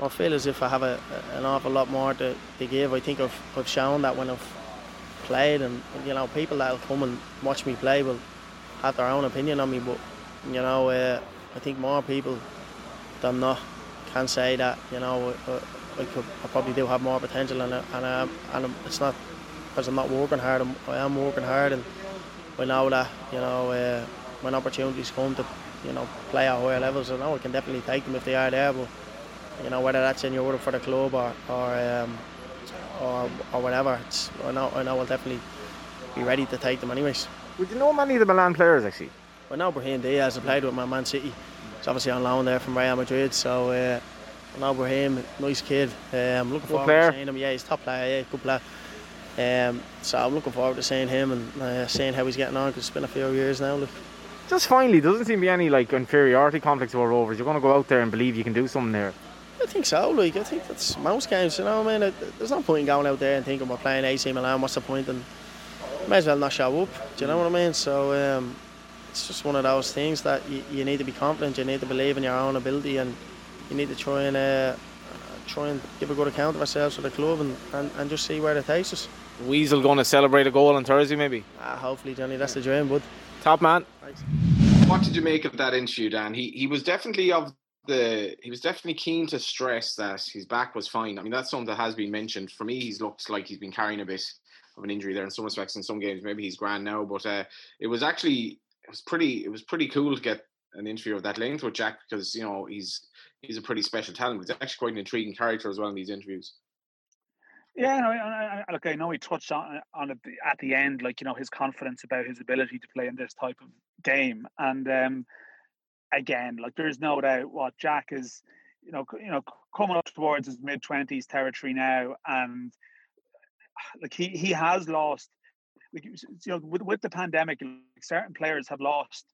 I feel as if I have a, an awful lot more to, to give. I think I've, I've shown that when I've played, and you know, people that'll come and watch me play will have their own opinion on me. But you know, uh, I think more people than not can say that you know I, I, could, I probably do have more potential, and and, uh, and it's not because I'm not working hard. I'm, I am working hard, and I know that you know uh, when opportunities come to you know play at higher levels, I know I can definitely take them if they are there, but you know whether that's in Europe for the club or or um, or, or whatever. It's, I know I know I'll definitely be ready to take them anyways. Would you know many of the Milan players actually? I know Brahim Diaz. I played with my Man City. He's obviously on loan there from Real Madrid. So uh, I know Brahim, nice kid. Uh, I'm looking forward player. to seeing him. Yeah, he's top player. Yeah, good player. Um, so I'm looking forward to seeing him and uh, seeing how he's getting on because it's been a few years now. Look. Just finally, doesn't seem to be any like inferiority complex over Rovers. You're going to go out there and believe you can do something there. I think so. Like I think that's most games. You know, what I mean, there's no point in going out there and thinking we're playing AC Milan. What's the point? And may as well not show up. Do you know what I mean? So um, it's just one of those things that you, you, need to be confident. You need to believe in your own ability, and you need to try and uh, try and give a good account of ourselves for the club, and, and, and just see where it takes us. Weasel going to celebrate a goal on Thursday, maybe. Ah, hopefully, Johnny. That's the dream, bud. Top man. Thanks. What did you make of that interview, Dan? He he was definitely of the he was definitely keen to stress that his back was fine. I mean, that's something that has been mentioned. For me, he's looked like he's been carrying a bit of an injury there in some respects in some games. Maybe he's grand now, but uh, it was actually it was pretty it was pretty cool to get an interview of that length with Jack because you know he's he's a pretty special talent. He's actually quite an intriguing character as well in these interviews. Yeah, no, I, I, look, I know he touched on on it at the end, like you know his confidence about his ability to play in this type of game, and um, again, like there's no doubt what Jack is, you know, you know, coming up towards his mid twenties territory now, and *sighs* like he he has lost, like you know, with with the pandemic, like, certain players have lost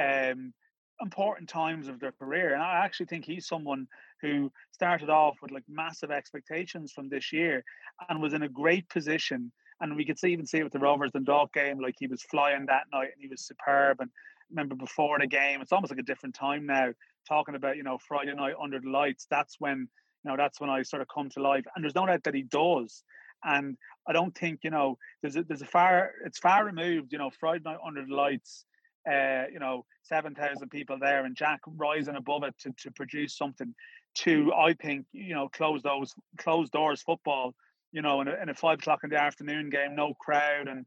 um, important times of their career, and I actually think he's someone who started off with like massive expectations from this year and was in a great position. And we could see, even see it with the Rovers and Dog game, like he was flying that night and he was superb. And remember before the game, it's almost like a different time now. Talking about you know Friday night under the lights, that's when you know that's when I sort of come to life. And there's no doubt that he does. And I don't think you know there's a, there's a far it's far removed. You know Friday night under the lights. Uh, you know, seven thousand people there, and Jack rising above it to, to produce something. To I think you know close those closed doors football. You know, in a, in a five o'clock in the afternoon game, no crowd, and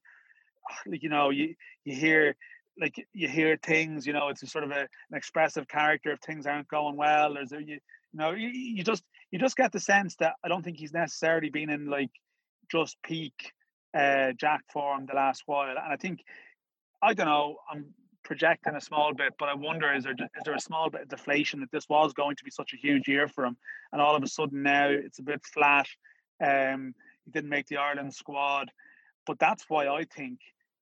you know you you hear like you hear things, you know, it's a sort of a, an expressive character if things aren't going well. There's a, you, you know, you, you just you just get the sense that I don't think he's necessarily been in like just peak uh, Jack form the last while, and I think I don't know. I'm projecting a small bit, but I wonder is there is there a small bit of deflation that this was going to be such a huge year for him, and all of a sudden now it's a bit flat. Um, he didn't make the Ireland squad, but that's why I think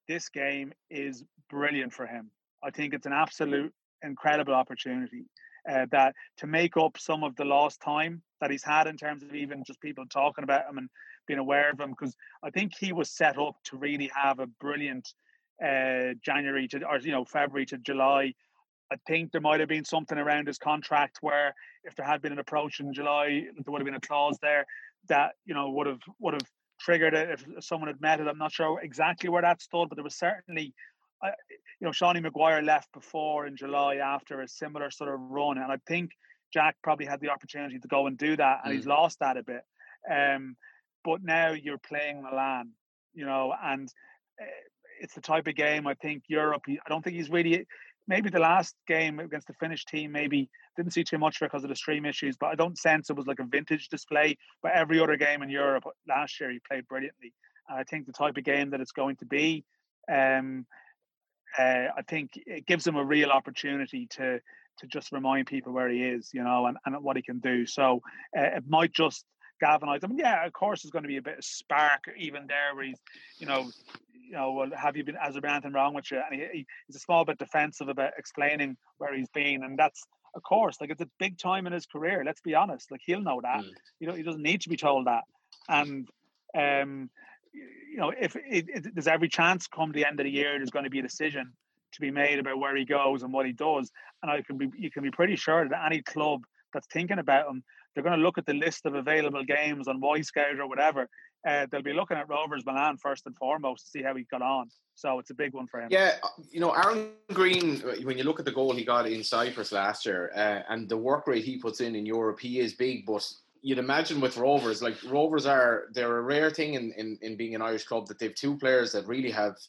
this game is brilliant for him. I think it's an absolute incredible opportunity uh, that to make up some of the lost time that he's had in terms of even just people talking about him and being aware of him because I think he was set up to really have a brilliant uh, January to or you know February to July. I think there might have been something around his contract where if there had been an approach in July, there would have been a clause there that you know would have would have triggered it if someone had met it. I'm not sure exactly where that stood, but there was certainly, uh, you know, Seanie Maguire left before in July after a similar sort of run, and I think Jack probably had the opportunity to go and do that, and mm. he's lost that a bit. Um, but now you're playing Milan, you know, and uh, it's the type of game I think Europe. I don't think he's really. Maybe the last game against the Finnish team, maybe didn't see too much because of the stream issues, but I don't sense it was like a vintage display. But every other game in Europe last year, he played brilliantly. And I think the type of game that it's going to be, um, uh, I think it gives him a real opportunity to to just remind people where he is, you know, and, and what he can do. So uh, it might just galvanize. I mean, yeah, of course, there's going to be a bit of spark even there where he's, you know, you know, well, have you been, has there been anything wrong with you? And he, he's a small bit defensive about explaining where he's been. And that's, of course, like it's a big time in his career. Let's be honest. Like he'll know that. Mm. You know, he doesn't need to be told that. And, um, you know, if it, it, there's every chance come the end of the year, there's going to be a decision to be made about where he goes and what he does. And I can be, you can be pretty sure that any club that's thinking about him, they're going to look at the list of available games on Wyscout or whatever, uh, they'll be looking at Rovers Milan first and foremost to see how he got on. So it's a big one for him. Yeah, uh, you know, Aaron Greene, uh, when you look at the goal he got in Cyprus last year uh, and the work rate he puts in in Europe, he is big, but you'd imagine with Rovers, like Rovers are, they're a rare thing in, in, in being an Irish club that they've two players that really have –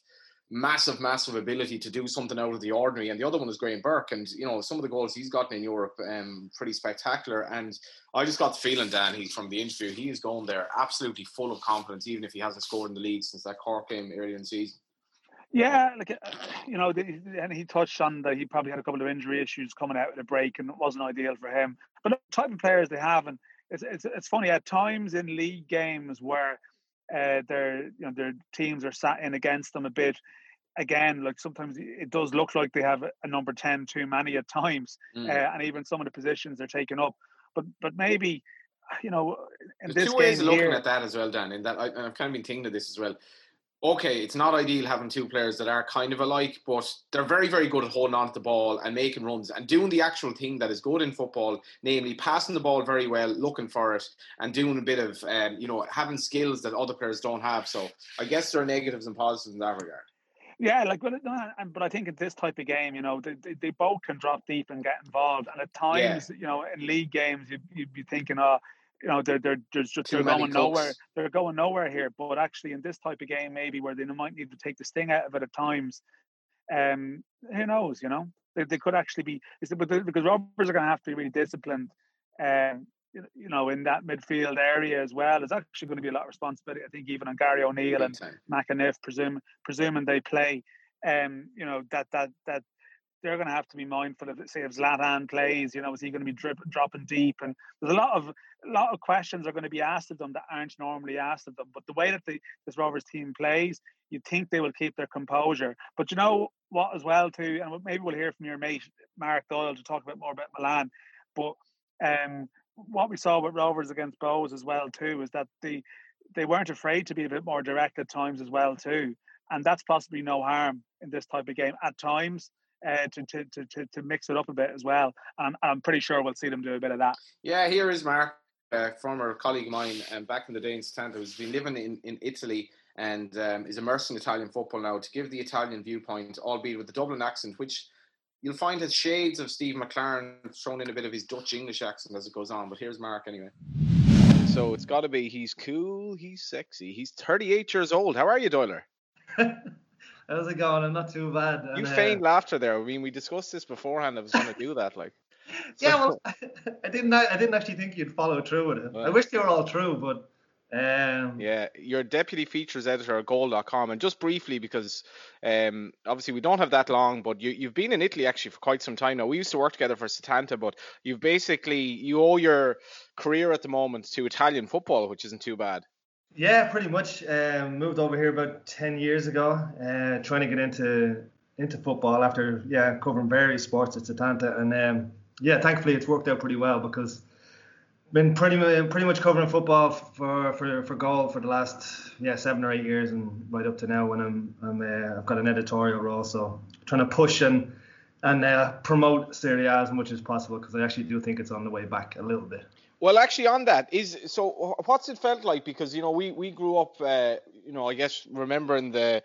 massive, massive ability to do something out of the ordinary. And the other one is Graham Burke. And, you know, some of the goals he's gotten in Europe, um, pretty spectacular. And I just got the feeling, Dan, he from the interview, he is going there absolutely full of confidence, even if he hasn't scored in the league since that Cork game earlier in the season. Yeah, like uh, you know, and he touched on that he probably had a couple of injury issues coming out of the break, and it wasn't ideal for him. But the type of players they have, and it's it's it's funny at times in league games where uh, their you know their teams are sat in against them a bit. Again, like sometimes it does look like they have a number 10 too many at times, mm. uh, and even some of the positions they're taking up. But but maybe you know, in There's this two ways of looking here, at that as well, Dan. In that I, I've kind of been thinking of this as well okay, it's not ideal having two players that are kind of alike, but they're very, very good at holding on to the ball and making runs and doing the actual thing that is good in football, namely passing the ball very well, looking for it, and doing a bit of, um, you know, having skills that other players don't have. So I guess there are negatives and positives in that regard. Yeah, like, but, but I think in this type of game, you know, they, they, both can drop deep and get involved. And at times, yeah. you know, in league games, you'd, you'd be thinking, oh, you know they're they're, they're just they're going nowhere. They're going nowhere here. But actually, in this type of game, maybe where they might need to take the sting out of it at times, um, who knows? You know, they, they could actually be. because Rovers are going to have to be really disciplined. Um, you know, in that midfield area as well, there's actually going to be a lot of responsibility. I think even on Gary O'Neill and McEneff, presume presuming they play, um, you know that that that they're going to have to be mindful of, say, if Zlatan plays, you know, is he going to be drip, dropping deep? And there's a lot of a lot of questions are going to be asked of them that aren't normally asked of them. But the way that the, this Rovers team plays, you think they will keep their composure. But you know what, as well, too, and maybe we'll hear from your mate Mark Doyle to talk a bit more about Milan. But um, what we saw with Rovers against Bohs as well, too, is that the they weren't afraid to be a bit more direct at times as well, too. And that's possibly no harm in this type of game at times uh, to, to, to, to mix it up a bit as well. And I'm pretty sure we'll see them do a bit of that. Yeah, here is Mark, a former colleague of mine, um, back in the day in Setanta, who's been living in, in Italy and um, is immersed in Italian football now to give the Italian viewpoint, albeit with the Dublin accent, which you'll find has shades of Steve McClaren thrown in a bit of his Dutch English accent as it goes on. But here's Mark anyway. So it's got to be he's cool, he's sexy, he's 38 years old. How are you, Doyler? *laughs* How's it going? I'm not too bad. You feigned uh, laughter there. I mean, we discussed this beforehand. I was going to do that, like. *laughs* yeah, well, *laughs* I didn't. I didn't actually think you'd follow through with it. Well, I wish they were all true, but Um, yeah, you're deputy features editor at goal.com. And just briefly, because um, obviously we don't have that long, but you, you've been in Italy actually for quite some time now. We used to work together for Setanta, but you've basically, you owe your career at the moment to Italian football, which isn't too bad. Yeah, pretty much. Um, moved over here about 10 years ago, uh, trying to get into into football after yeah covering various sports at Setanta. And um, yeah, thankfully it's worked out pretty well because been pretty pretty much covering football for for for goal for the last yeah seven or eight years and right up to now when I'm I'm uh, I've got an editorial role so trying to push and and uh, promote Serie A as much as possible because I actually do think it's on the way back a little bit. Well, actually, on that is so. What's it felt like? Because you know, we we grew up, uh, you know, I guess remembering the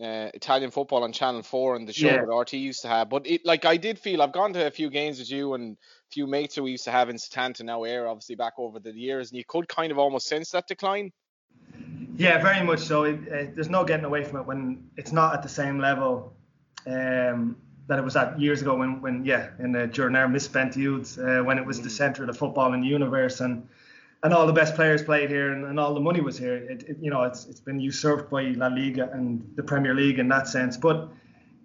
uh, Italian football on Channel Four and the show yeah. that RT used to have. But it, like, I did feel I've gone to a few games with you and a few mates who we used to have in Setanta now Eir, obviously back over the years, and you could kind of almost sense that decline. Yeah, very much so. It, uh, there's no getting away from it when it's not at the same level um, that it was at years ago. When, when yeah, in the during our misspent youths, uh, when it was mm. the centre of the football in the universe and and all the best players played here and, and all the money was here. It, it, you know, it's it's been usurped by La Liga and the Premier League in that sense. But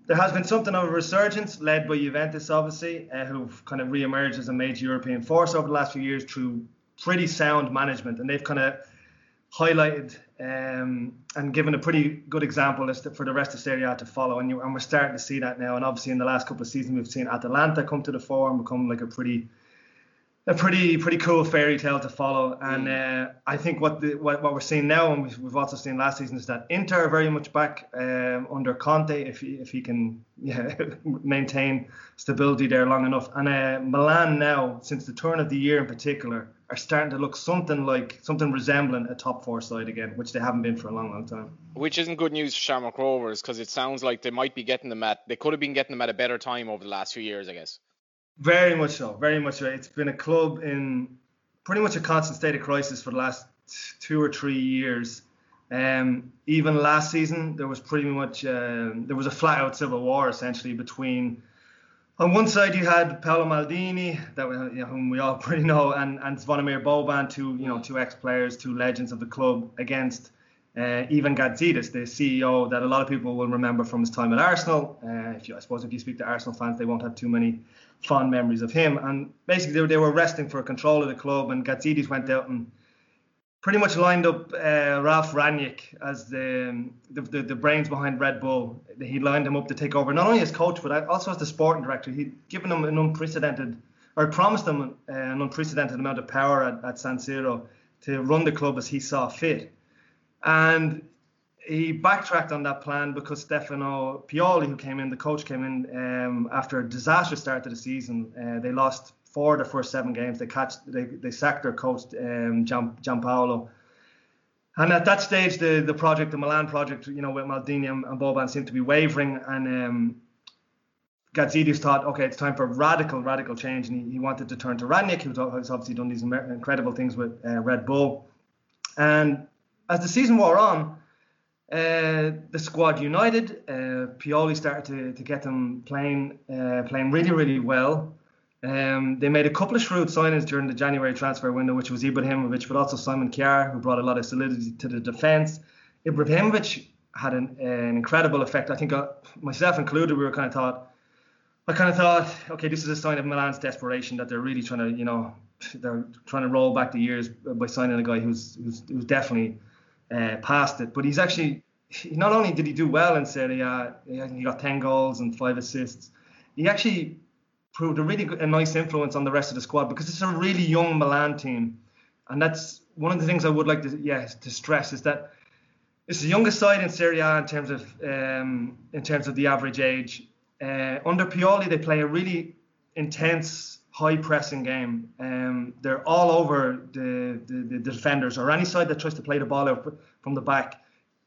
there has been something of a resurgence led by Juventus, obviously, uh, who've kind of re-emerged as a major European force over the last few years through pretty sound management, and they've kind of highlighted um, and given a pretty good example for the rest of Serie A to follow. And, you, and we're starting to see that now. And obviously, in the last couple of seasons, we've seen Atalanta come to the fore and become like a pretty a pretty pretty cool fairy tale to follow. And mm. uh, I think what the what, what we're seeing now, and we've, we've also seen last season, is that Inter are very much back um, under Conte if he, if he can *laughs* yeah, maintain stability there long enough. And uh, Milan now, since the turn of the year in particular, are starting to look something like something resembling a top four side again, which they haven't been for a long, long time. Which isn't good news for Shamrock Rovers because it sounds like they might be getting them at they could have been getting them at a better time over the last few years, I guess. Very much so. Very much so. It's been a club in pretty much a constant state of crisis for the last two or three years. Um, even last season, there was pretty much uh, there was a flat-out civil war essentially between. On one side, you had Paolo Maldini, that you know, whom we all *laughs* pretty know, and and Zvonimir Boban, two you know two ex-players, two legends of the club, against uh, Ivan Gazidis, the CEO that a lot of people will remember from his time at Arsenal. Uh, if you, I suppose if you speak to Arsenal fans, they won't have too many fond memories of him. And basically, they, they were wrestling for control of the club, and Gazidis went out and pretty much lined up uh, Ralf Rangnick as the, the, the the brains behind Red Bull. He lined him up to take over not only as coach but also as the sporting director. He'd given him an unprecedented, or promised him uh, an unprecedented amount of power at, at San Siro to run the club as he saw fit. And he backtracked on that plan because Stefano Pioli, who came in, the coach came in um, after a disastrous start to the season. Uh, they lost four of the first seven games. They catch they, they sacked their coach um, Gian, Giampaolo. And at that stage, the the project, the Milan project, you know, with Maldini and, and Boban seemed to be wavering, and um, Gazidis thought, okay, it's time for radical, radical change, and he, he wanted to turn to Rangnick, who's obviously done these incredible things with uh, Red Bull. And as the season wore on, uh, the squad united. Uh, Pioli started to, to get them playing uh, playing really really well. Um, they made a couple of shrewd signings during the January transfer window, which was Ibrahimovic, but also Simon Kjaer, who brought a lot of solidity to the defence. Ibrahimovic had an, an, incredible effect. I think uh, myself included, we were kind of thought, I kind of thought, okay, this is a sign of Milan's desperation that they're really trying to, you know, they're trying to roll back the years by signing a guy who's who's, who's definitely uh, past it. But he's actually not only did he do well in Serie A, he got 10 goals and five assists. He actually proved a really good, a nice influence on the rest of the squad because it's a really young Milan team, and that's one of the things I would like to yeah to stress is that it's the youngest side in Serie A in terms of um, in terms of the average age. Uh, under Pioli, they play a really intense, high pressing game. Um, they're all over the, the, the defenders or any side that tries to play the ball out from the back.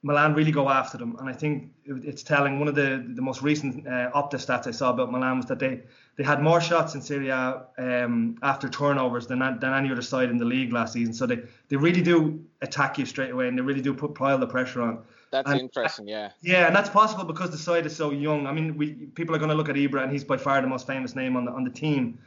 Milan really go after them, and I think it's telling. One of the the most recent uh, Opta stats I saw about Milan was that they they had more shots in Serie A um, after turnovers than than any other side in the league last season. So they they really do attack you straight away, and they really do put pile the pressure on. That's and, interesting, yeah. Yeah, and that's possible because the side is so young. I mean, we people are going to look at Ibra, and he's by far the most famous name on the on the team,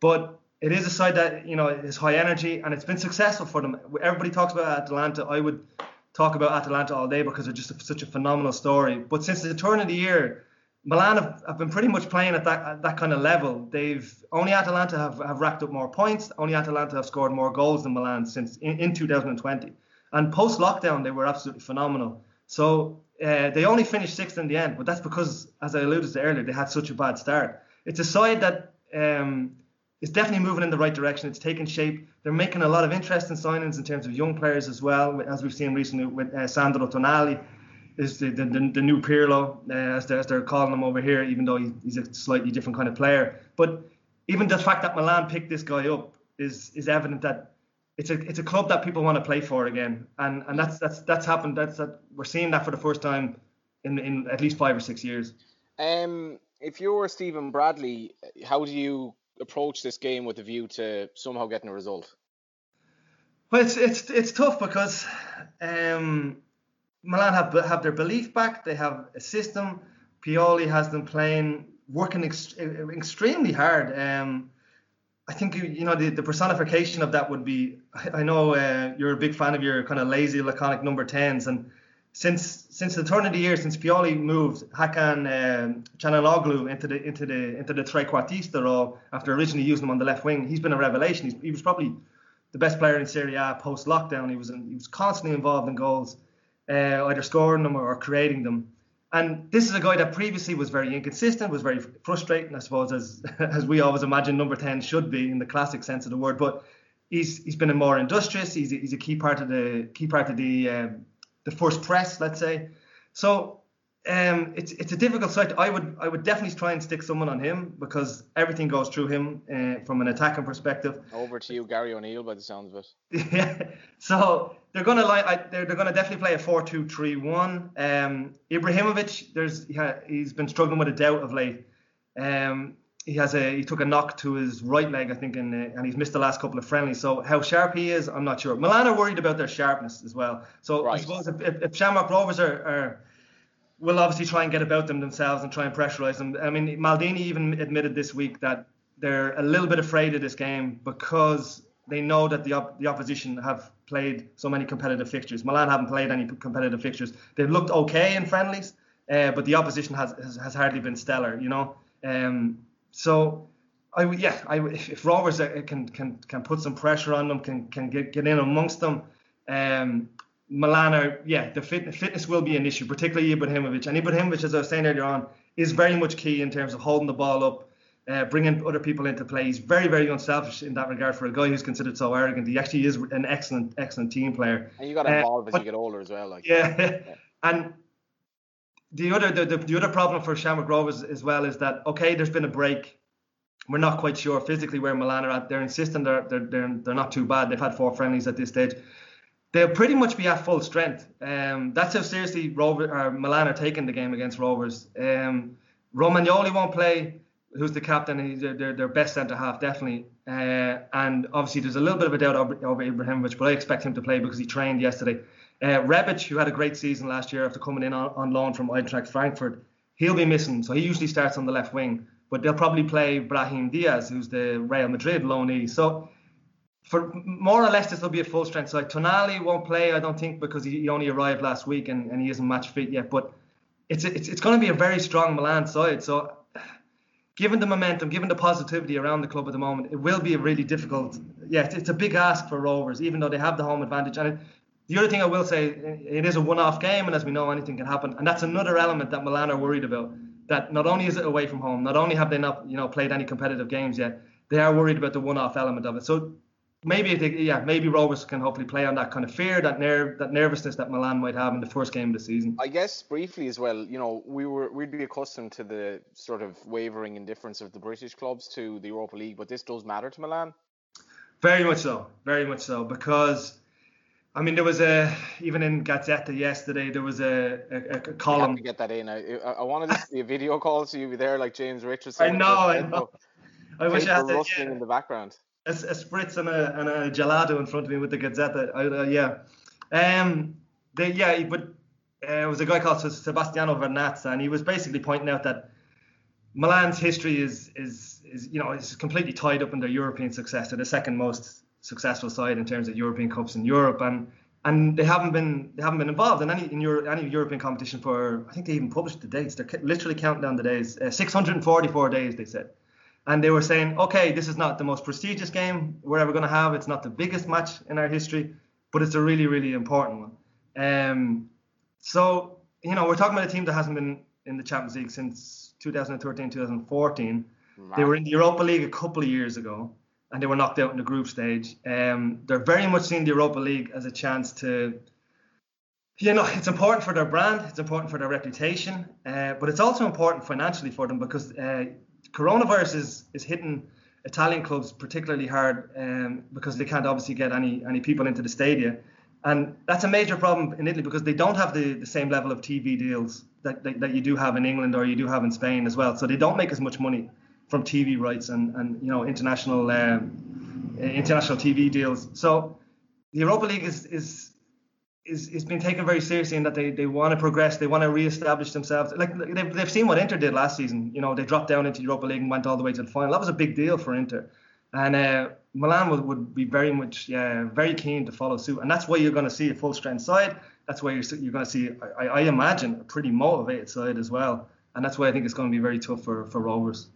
but it is a side that you know is high energy and it's been successful for them. Everybody talks about Atalanta. I would talk about Atalanta all day because they're just a, such a phenomenal story. But since the turn of the year, Milan have, have been pretty much playing at that at that kind of level. They've only Atalanta have, have racked up more points. Only Atalanta have scored more goals than Milan since in, in 2020. And post lockdown, they were absolutely phenomenal. So uh, they only finished sixth in the end, but that's because, as I alluded to earlier, they had such a bad start. It's a side that um, is definitely moving in the right direction. It's taking shape. They're making a lot of interesting signings in terms of young players as well, as we've seen recently with uh, Sandro Tonali is the, the, the, new Pirlo, uh, as, they're, as they're calling him over here, even though he, he's a slightly different kind of player. But even the fact that Milan picked this guy up is is evident that it's a it's a club that people want to play for again, and and that's that's that's happened. That's that we're seeing that for the first time in in at least five or six years. Um, if you were Stephen Bradley, how do you approach this game with a view to somehow getting a result? Well, it's it's it's tough because um, Milan have have their belief back. They have a system. Pioli has them playing, working ex- extremely hard. Um, I think you know the, the personification of that would be. I, know uh, you're a big fan of your kind of lazy, laconic number tens, and since since the turn of the year, since Pioli moved Hakan um, Calhanoglu into the into the into the trequartista role after originally using him on the left wing, he's been a revelation. He's, he was probably the best player in Serie A post lockdown. He was in, he was constantly involved in goals, uh, either scoring them or, or creating them. And this is a guy that previously was very inconsistent, was very frustrating, I suppose, as *laughs* as we always imagine number 10 should be in the classic sense of the word. But he's he's been a more industrious. He's a, he's a key part of the key part of the um, the first press, let's say. So um, it's it's a difficult site. I would I would definitely try and stick someone on him because everything goes through him uh, from an attacking perspective. Over to you, Gary O'Neill, by the sounds of it. yeah. *laughs* So they're gonna like they're, they're gonna definitely play a four-two-three-one. Um, Ibrahimovic, there's yeah, he's been struggling with a doubt of late. Um, he has a he took a knock to his right leg, I think, and uh, and he's missed the last couple of friendlies. So how sharp he is, I'm not sure. Milan are worried about their sharpness as well. So right. I suppose if, if, if Shamrock Rovers are, are will obviously try and get about them themselves and try and pressurize them. I mean, Maldini even admitted this week that they're a little bit afraid of this game because they know that the op- the opposition have played so many competitive fixtures. Milan haven't played any competitive fixtures. They've looked okay in friendlies, uh, but the opposition has, has, has hardly been stellar. You know, um, so. I yeah, I, if Rovers uh, can can can put some pressure on them, can can get get in amongst them, um, Milan yeah, the fit, fitness will be an issue, particularly Ibrahimovic. And Ibrahimovic, as I was saying earlier on, is very much key in terms of holding the ball up, uh, bringing other people into play. He's very, very unselfish in that regard for a guy who's considered so arrogant. He actually is an excellent, excellent team player. And you got to uh, evolve uh, as you get older as well. Like yeah, yeah. *laughs* and the other the, the, the other problem for Shamrock Rovers as well is that okay, there's been a break. We're not quite sure physically where Milan are at. They're insisting they're, they're, they're, they're not too bad. They've had four friendlies at this stage they'll pretty much be at full strength. Um, that's how seriously Rover, or Milan are taking the game against Rovers. Um, Romagnoli won't play, who's the captain. He's their, their best centre half, definitely. Uh, and obviously, there's a little bit of a doubt over, over Ibrahimovic, but I expect him to play because he trained yesterday. Uh, Rebic, who had a great season last year after coming in on, on loan from Eintracht Frankfurt, he'll be missing. So he usually starts on the left wing, but they'll probably play Brahim Diaz, who's the Real Madrid loanee. So for more or less this will be a full strength side. Tonali won't play, I don't think, because he, only arrived last week and, and he isn't match fit yet. But it's it's it's going to be a very strong Milan side. So given the momentum, given the positivity around the club at the moment, it will be a really difficult. Yeah, it's, it's a big ask for Rovers, even though they have the home advantage. And it, the other thing I will say, it is a one-off game, and as we know, anything can happen. And that's another element that Milan are worried about. That not only is it away from home, not only have they not you know played any competitive games yet, they are worried about the one-off element of it. So maybe they, yeah, maybe Rovers can hopefully play on that kind of fear, that nerve, that nervousness that Milan might have in the first game of the season. I guess briefly as well, you know, we were we'd be accustomed to the sort of wavering indifference of the British clubs to the Europa League, but this does matter to Milan. Very much so, very much so, because. I mean, there was a even in Gazzetta yesterday. There was a, a, a column. to get that in. I, I wanted to see a video call, so you'd be there like James Richardson. I know, I know. I wish I had that. Yeah. in the background a, a spritz and a, and a gelato in front of me with the Gazzetta. Uh, yeah. Um, they, yeah, but uh, it was a guy called Sebastiano Vernazza, and he was basically pointing out that Milan's history is is is you know is completely tied up in their European success. They're the second most successful side in terms of European cups in Europe, and and they haven't been they haven't been involved in any in Euro, any European competition for I think they even published the dates. They're literally counting down the days. Uh, 644 days they said, and they were saying, okay, this is not the most prestigious game we're ever going to have. It's not the biggest match in our history, but it's a really really important one. Um, so you know we're talking about a team that hasn't been in the Champions League since 2013 2014. They were in the Europa League a couple of years ago and they were knocked out in the group stage. Um, they're very much seeing the Europa League as a chance to, you know, it's important for their brand, it's important for their reputation, uh, but it's also important financially for them because uh, coronavirus is is hitting Italian clubs particularly hard um, because they can't obviously get any any people into the stadia. And that's a major problem in Italy because they don't have the, the same level of TV deals that, that, that you do have in England or you do have in Spain as well. So they don't make as much money from TV rights and, and you know international um, international TV deals. So the Europa League is is is, is being taken very seriously in that they, they want to progress, they want to re-establish themselves. Like they've, they've seen what Inter did last season. You know, they dropped down into Europa League and went all the way to the final. That was a big deal for Inter, and uh, Milan would, would be very much yeah very keen to follow suit. And that's why you're going to see a full strength side. That's why you're you're going to see I, I imagine a pretty motivated side as well. And that's why I think it's going to be very tough for for Rovers.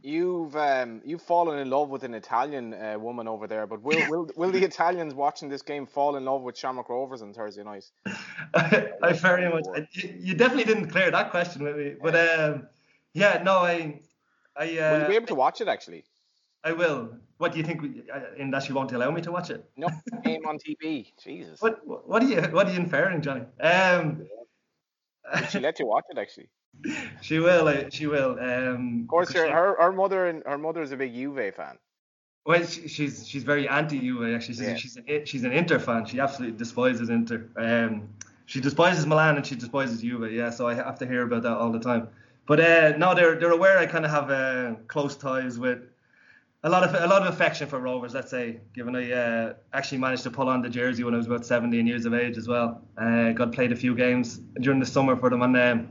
You've um, you've fallen in love with an Italian uh, woman over there, but will will will the *laughs* Italians watching this game fall in love with Shamrock Rovers on Thursday night? I, *laughs* I very much. I, you definitely didn't clear that question with me, but um, yeah, no, I, I. Uh, will you be able to watch it actually? I will. What do you think? Uh, in that she won't allow me to watch it? No, *laughs* game on TV. Jesus. What What are you What are you inferring, Johnny? Um. she let you watch it actually? *laughs* she will. She will. Um, of course, she, her her mother and her mother is a big Juve fan. Well, she, she's she's very anti Juve actually. She's yeah. she's an, she's an Inter fan. She absolutely despises Inter. Um, she despises Milan and she despises Juve. Yeah, so I have to hear about that all the time. But uh, no, they're they're aware I kind of have uh, close ties with a lot of a lot of affection for Rovers. Let's say, given I uh, actually managed to pull on the jersey when I was about 17 years of age as well. Uh, got played a few games during the summer for them and. Um,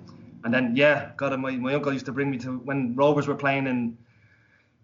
and then yeah, God, my, my uncle used to bring me to when Rovers were playing in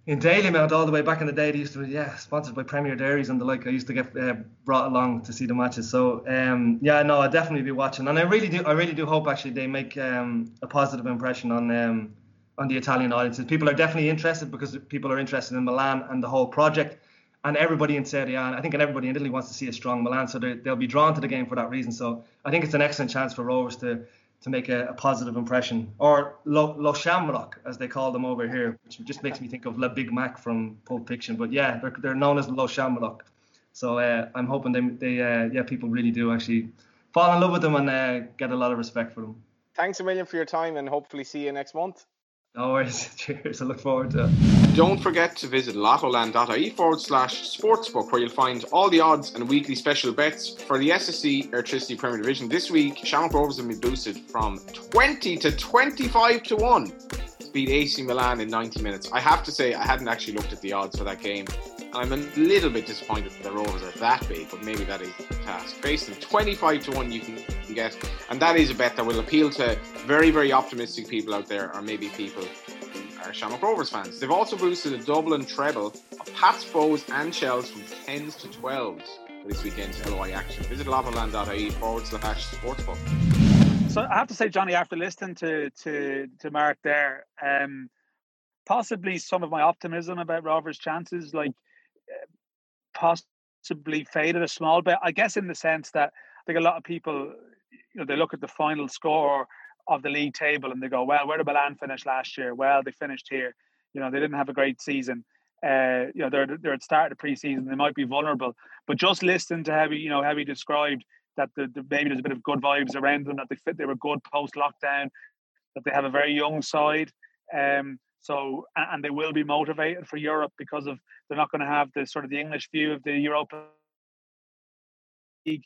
in Dalymount all the way back in the day. They used to be yeah sponsored by Premier Dairies and the like. I used to get uh, brought along to see the matches. So um, yeah, no, I'd definitely be watching, and I really do. I really do hope actually they make um, a positive impression on um, on the Italian audiences. People are definitely interested because people are interested in Milan and the whole project. And everybody in Serie A, and I think everybody in Italy wants to see a strong Milan, so they'll be drawn to the game for that reason. So I think it's an excellent chance for Rovers to to make a, a positive impression, or Lo, Lo Shamrock as they call them over here, which just makes me think of La Big Mac from Pulp Fiction. But yeah, they're, they're known as Lo Shamrock. So uh, I'm hoping they, they uh, yeah, people really do actually fall in love with them and uh, get a lot of respect for them. Thanks a million for your time, and hopefully see you next month. No worries. *laughs* Cheers. I look forward to it. Don't forget to visit lottoland.ie forward slash sportsbook where you'll find all the odds and weekly special bets for the SSE Airtricity Premier Division. This week, Shamrock Rovers have been boosted from 20 to 25 to 1 to beat AC Milan in 90 minutes. I have to say, I hadn't actually looked at the odds for that game. I'm a little bit disappointed that the Rovers are that big, but maybe that is the task. Based on 25 to 1, you can get, and that is a bet that will appeal to very, very optimistic people out there, or maybe people who are Shamrock Rovers fans. They've also boosted a Dublin treble of Pats, Bohs, and Shels from 10s to 12s for this weekend's LOI action. Visit lottoland.ie forward slash sportsbook. So I have to say, Johnny, after listening to to to Mark there, um, possibly some of my optimism about Rovers' chances, like possibly faded a small bit. I guess in the sense that I think a lot of people, you know, they look at the final score of the league table and they go, well, where did Milan finish last year? Well, they finished here. You know, they didn't have a great season. Uh, you know, they're they're at the start of the preseason. They might be vulnerable, but just listening to how he, you know, how he described that the, the maybe there's a bit of good vibes around them, that they fit, they were good post lockdown, that they have a very young side. Um, so and they will be motivated for Europe because of they're not going to have the sort of the English view of the Europa League.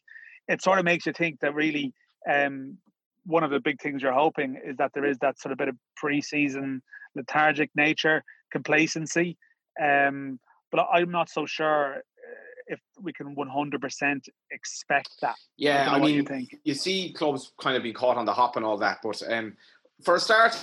It sort of makes you think that really um, one of the big things you're hoping is that there is that sort of bit of pre-season lethargic nature, complacency. Um, but I'm not so sure uh, if we can 100% expect that. Yeah, I, I mean, you, you, see clubs kind of being caught on the hop and all that, but um, for a start,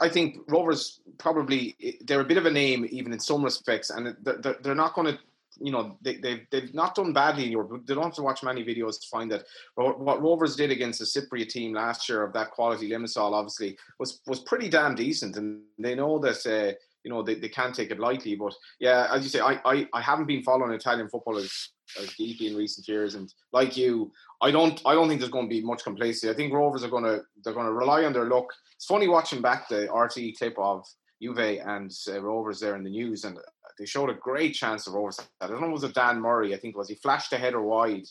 I think Rovers probably they're a bit of a name even in some respects, and they're, they're not going to you know they, they've they've not done badly in Europe. They don't have to watch many videos to find that. What Rovers did against the Cypriot team last year of that quality, Limassol obviously was was pretty damn decent, and they know that. Uh, you know they, they can't take it lightly, but yeah, as you say, I, I, I haven't been following Italian football as, as deeply in recent years, and like you, I don't I don't think there's going to be much complacency. I think Rovers are going to they're going to rely on their luck. It's funny watching back the RT clip of Juve and uh, Rovers there in the news, and they showed a great chance of Rovers. I don't know, was it Dan Murray? I think was he flashed a header wide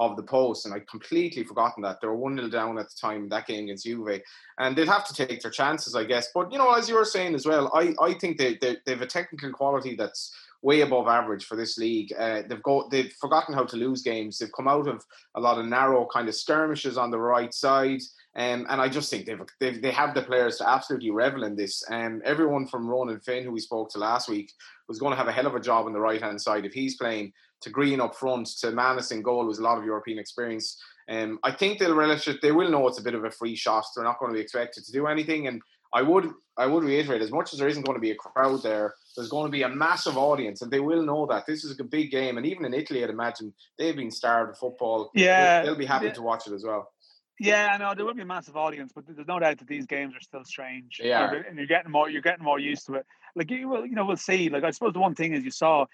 of the post, and I'd completely forgotten that they were one 0 down at the time that game against Juve, and they'd have to take their chances, I guess. But you know, as you were saying as well, I, I think they, they they have a technical quality that's way above average for this league. Uh, they've got they've forgotten how to lose games. They've come out of a lot of narrow kind of skirmishes on the right side. Um, and I just think they've, they've they have the players to absolutely revel in this. Um, everyone from Ronan Finn, who we spoke to last week, was going to have a hell of a job on the right hand side if he's playing. To Greene up front, to Mannus in goal, was a lot of European experience. Um, I think they'll relish it. They will know it's a bit of a free shot. They're not going to be expected to do anything. And I would I would reiterate, as much as there isn't going to be a crowd there, there's going to be a massive audience, and they will know that this is a big game. And even in Italy, I'd imagine they've been starved of football. Yeah, they'll, they'll be happy yeah. to watch it as well. Yeah, I know there will be a massive audience, but there's no doubt that these games are still strange. Yeah, and you're getting more, you're getting more used to it. Like you will, you know, we'll see. Like I suppose the one thing is you saw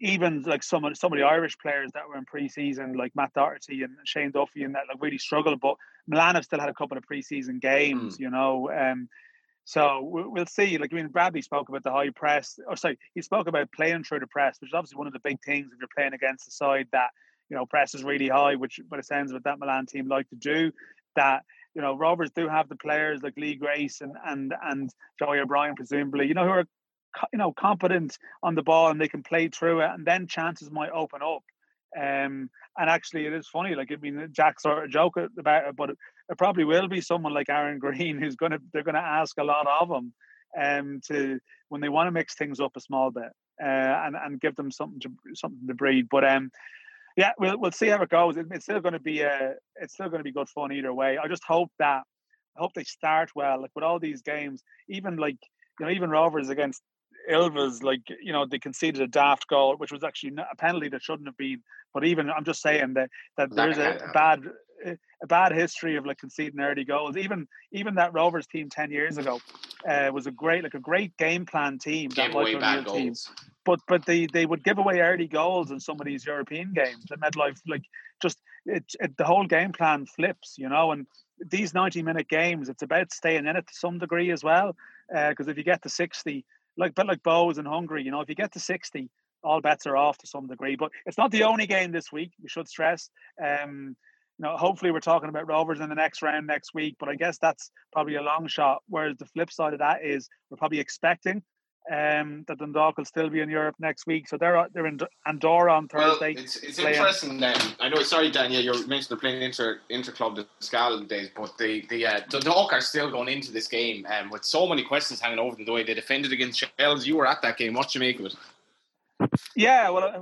even like some of some of the Irish players that were in preseason, like Matt Doherty and Shane Duffy, and that like really struggled. But Milan have still had a couple of preseason games, mm. you know. Um, so we'll see. Like I mean, Bradley spoke about the high press, or sorry, he spoke about playing through the press, which is obviously one of the big things if you're playing against a side that you know press is really high, which by the sounds of it, that Milan team like to do. That you know, Rovers do have the players like Lee Grace and and and Joey O'Brien, presumably, you know, who are you know competent on the ball and they can play through it, and then chances might open up. Um, and actually, it is funny. Like I mean, Jack sort of joke about it, but it, it probably will be someone like Aaron *laughs* Greene who's gonna they're gonna ask a lot of him um, to when they want to mix things up a small bit uh, and and give them something to something to breed. But um, yeah, we'll we'll see how it goes. It, it's still going to be a it's still going to be good fun either way. I just hope that I hope they start well. Like with all these games, even like you know even Rovers against Ilves, like you know, they conceded a daft goal, which was actually a penalty that shouldn't have been. But even I'm just saying that that there's a, bad a bad history of like conceding early goals. Even even that Rovers team ten years ago uh, was a great like a great game plan team. Gave that away bad team. goals. But but they they would give away early goals in some of these European games. That MetLife like just it, it the whole game plan flips, you know, and these 90 minute games, it's about staying in it to some degree as well. Because uh, if you get to 60, like but like Bohs and Hungary, you know, if you get to 60, all bets are off to some degree. But it's not the only game this week. We should stress. Um, you know, hopefully we're talking about Rovers in the next round next week, but I guess that's probably a long shot. Whereas the flip side of that is we're probably expecting um, that Dundalk will still be in Europe next week. So they're they're in Andorra on Thursday. Well, it's, it's interesting. Then I know. Sorry, Daniel, you mentioned they're playing inter inter club the Scal days, but the the uh, Dundalk are still going into this game um, with so many questions hanging over them. The way they defended against Shels, you were at that game. What do you make of it? Yeah, well,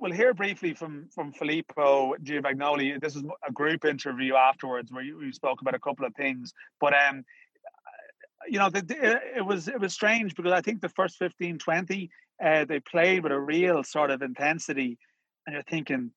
we'll hear briefly from from Filippo Giovagnoli. This is a group interview afterwards where you, you spoke about a couple of things, but um, you know, the, the, it was it was strange because I think the first 15, 20, uh, they played with a real sort of intensity, and you're thinking,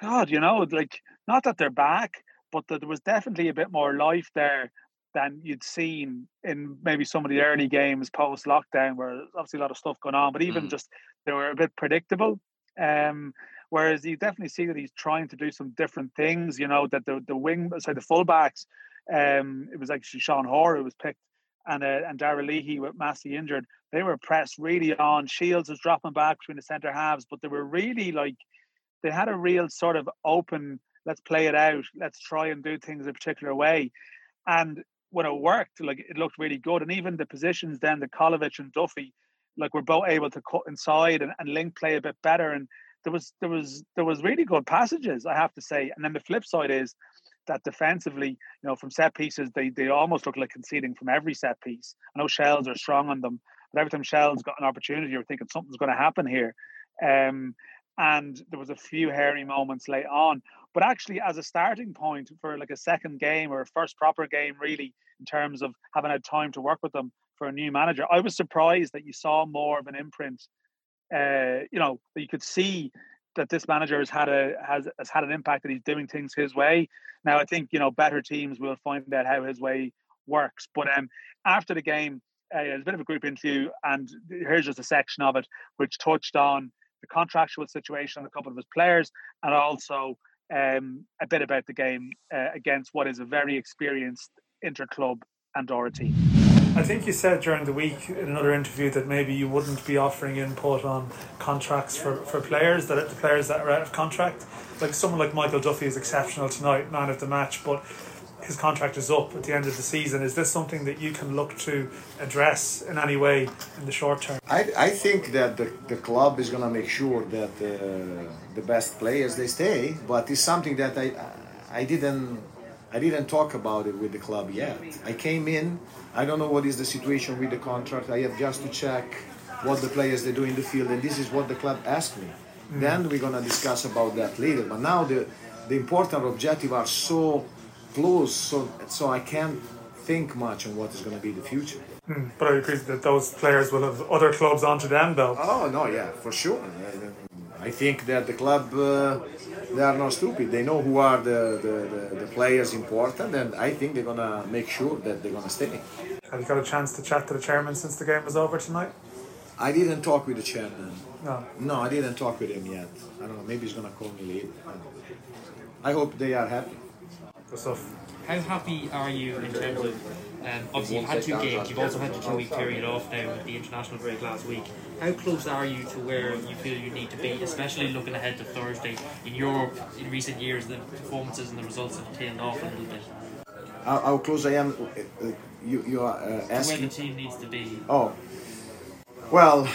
God, you know, like not that they're back, but that there was definitely a bit more life there than you'd seen in maybe some of the early games post lockdown, where obviously a lot of stuff going on, but even mm. just they were a bit predictable. Um, whereas you definitely see that he's trying to do some different things. You know that the the wing, sorry, the fullbacks. Um, it was actually Sean Hoare who was picked and uh, and Dara Leahy with Massey injured, they were pressed really on. Shields was dropping back between the centre halves, but they were really like they had a real sort of open, let's play it out, let's try and do things a particular way. And when it worked, like it looked really good. And even the positions then the Kolovic and Duffy, like were both able to cut inside and, and link play a bit better. And there was there was there was really good passages, I have to say. And then the flip side is that defensively, you know, from set pieces, they they almost look like conceding from every set piece. I know Shels are strong on them, but every time Shels got an opportunity, you're thinking something's going to happen here. Um, and there was a few hairy moments late on. But actually, as a starting point for like a second game or a first proper game, really, in terms of having had time to work with them for a new manager, I was surprised that you saw more of an imprint. Uh, you know, that you could see that this manager has had a has has had an impact that he's doing things his way. Now, I think you know better teams will find out how his way works. But um, after the game, uh, a bit of a group interview, and here's just a section of it which touched on the contractual situation of a couple of his players, and also um, a bit about the game uh, against what is a very experienced interclub Andorra team. I think you said during the week in another interview that maybe you wouldn't be offering input on contracts for, for players, that the players that are out of contract. Like someone like Michael Duffy is exceptional tonight, man of the match, but his contract is up at the end of the season. Is this something that you can look to address in any way in the short term? I, I think that the, the club is going to make sure that uh, the best players they stay, but it's something that I I didn't I didn't talk about it with the club yet. I came in. I don't know what is the situation with the contract. I have just to check what the players they do in the field, and this is what the club asked me. Mm. Then we're gonna discuss about that later. But now the the important objective are so close, so so I can't think much on what is going to be the future. Mm, but I agree that those players will have other clubs onto them, though. Oh no, yeah, for sure. I think that the club uh, they are not stupid. They know who are the, the, the, the, players important, and I think they're gonna make sure that they're gonna stay. Have you got a chance to chat to the chairman since the game was over tonight? I didn't talk with the chairman. No. No, I didn't talk with him yet. I don't know. Maybe he's gonna call me later. I hope they are happy. How happy are you in terms of um, obviously you've had two games, you've also had the two week period off now with the international break last week. How close are you to where you feel you need to be, especially looking ahead to Thursday? In Europe, in recent years, the performances and the results have tailed off a little bit. How, how close I am? Uh, you you are uh, asking. Where the team needs to be. Oh, well,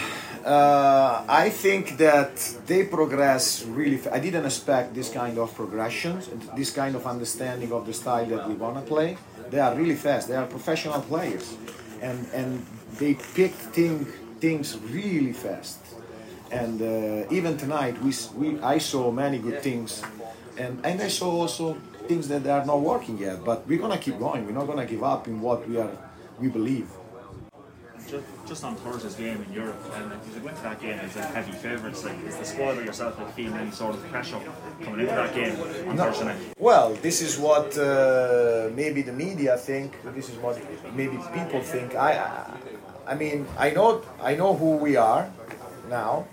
uh, I think that they progress really. I didn't expect this kind of progression, this kind of understanding of the style that we wanna play. They are really fast. They are professional players, and and they pick thing, things really fast. And uh, even tonight, we, we I saw many good things, and and I saw also things that are not working yet. But we're gonna keep going. We're not gonna give up in what we are we believe just, just on Thursday's game in Europe, um, if you went to that game as a heavy favourite. like is the squad or yourself like feeling any sort of pressure coming into that game on no. Thursday night? Well, this is what uh, maybe the media think. This is what maybe people think. I, I mean, I know, I know who we are now.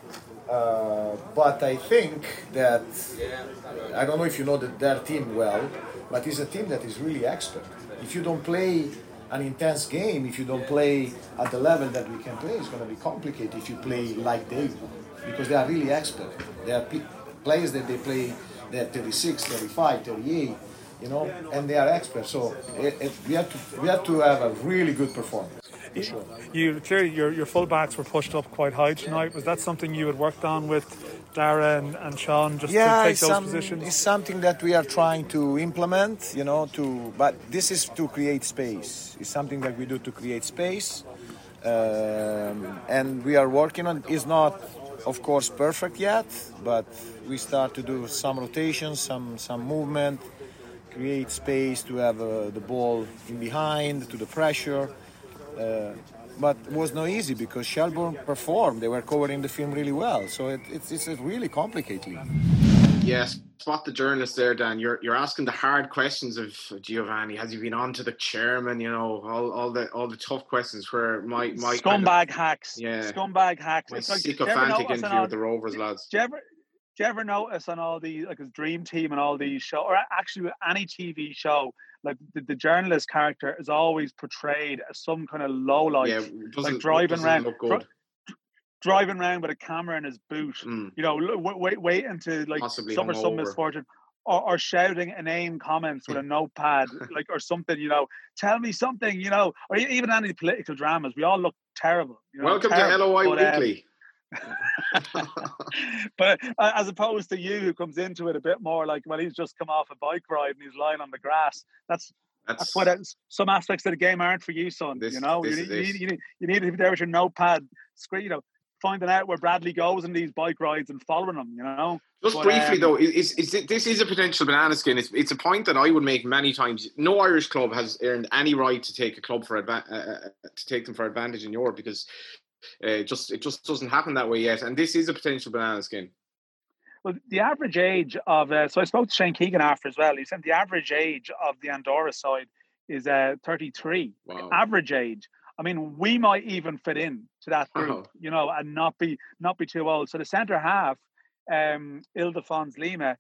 Uh, but I think that I don't know if you know the, their team well, but it's a team that is really expert. If you don't play an intense game if you don't play at the level that we can play. It's going to be complicated if you play like they because they are really expert. They are players that they play they're 36, 35, 38, you know, and they are experts. So it, it, we have to we have to have a really good performance. Sure. You clearly your your fullbacks were pushed up quite high tonight. Was that something you had worked on with Dara and, and Sean just yeah, to take those some, positions? It's something that we are trying to implement, you know, to but this is to create space. It's something that we do to create space. Um, and we are working on it's not of course perfect yet, but we start to do some rotations, some some movement, create space to have uh, the ball in behind, to the pressure. Uh, but it was not easy because Shelbourne performed. They were covering the film really well, so it, it's it's really complicated. Yes, spot the journalist there, Dan. You're you're asking the hard questions of Giovanni. Has he been on to the chairman? You know, all, all the all the tough questions where my my scumbag kind of, hacks. Yeah, scumbag hacks. My it's like, sycophantic interview with the Rovers lads. Do you ever do you ever notice on all these like his dream team and all these show or actually any TV show like the, the journalist character is always portrayed as some kind of low life, yeah, like driving around, dri- driving around with a camera in his boot. Mm. You know, wait, wait until like Possibly suffer some misfortune. Or, or, shouting inane comments with *laughs* a notepad, like or something, you know. Tell me something, you know, or even any political dramas. We all look terrible. You know, Welcome terrible, to LOI but, um, Weekly. *laughs* but uh, as opposed to you, who comes into it a bit more like, well, he's just come off a bike ride and he's lying on the grass. That's that's, that's what it, some aspects of the game aren't for you, son. This, you know, you need, you, need, you, need, you need to be there with your notepad screen. You know, finding out where Bradley goes in these bike rides and following him. You know. Just but, briefly um, though, is, is, is this is a potential banana skin? It's, it's a point that I would make many times. No Irish club has earned any right to take a club for adva- uh, uh, uh to take them for advantage in Europe because uh, just it just doesn't happen that way yet. And this is a potential banana skin. Well, the average age of uh, so I spoke to Shane Keegan after as well. He said the average age of the Andorra side is uh, 33. Wow. Average age. I mean, we might even fit in to that group, wow. you know, and not be not be too old. So the centre half, um, Ildefons Lima,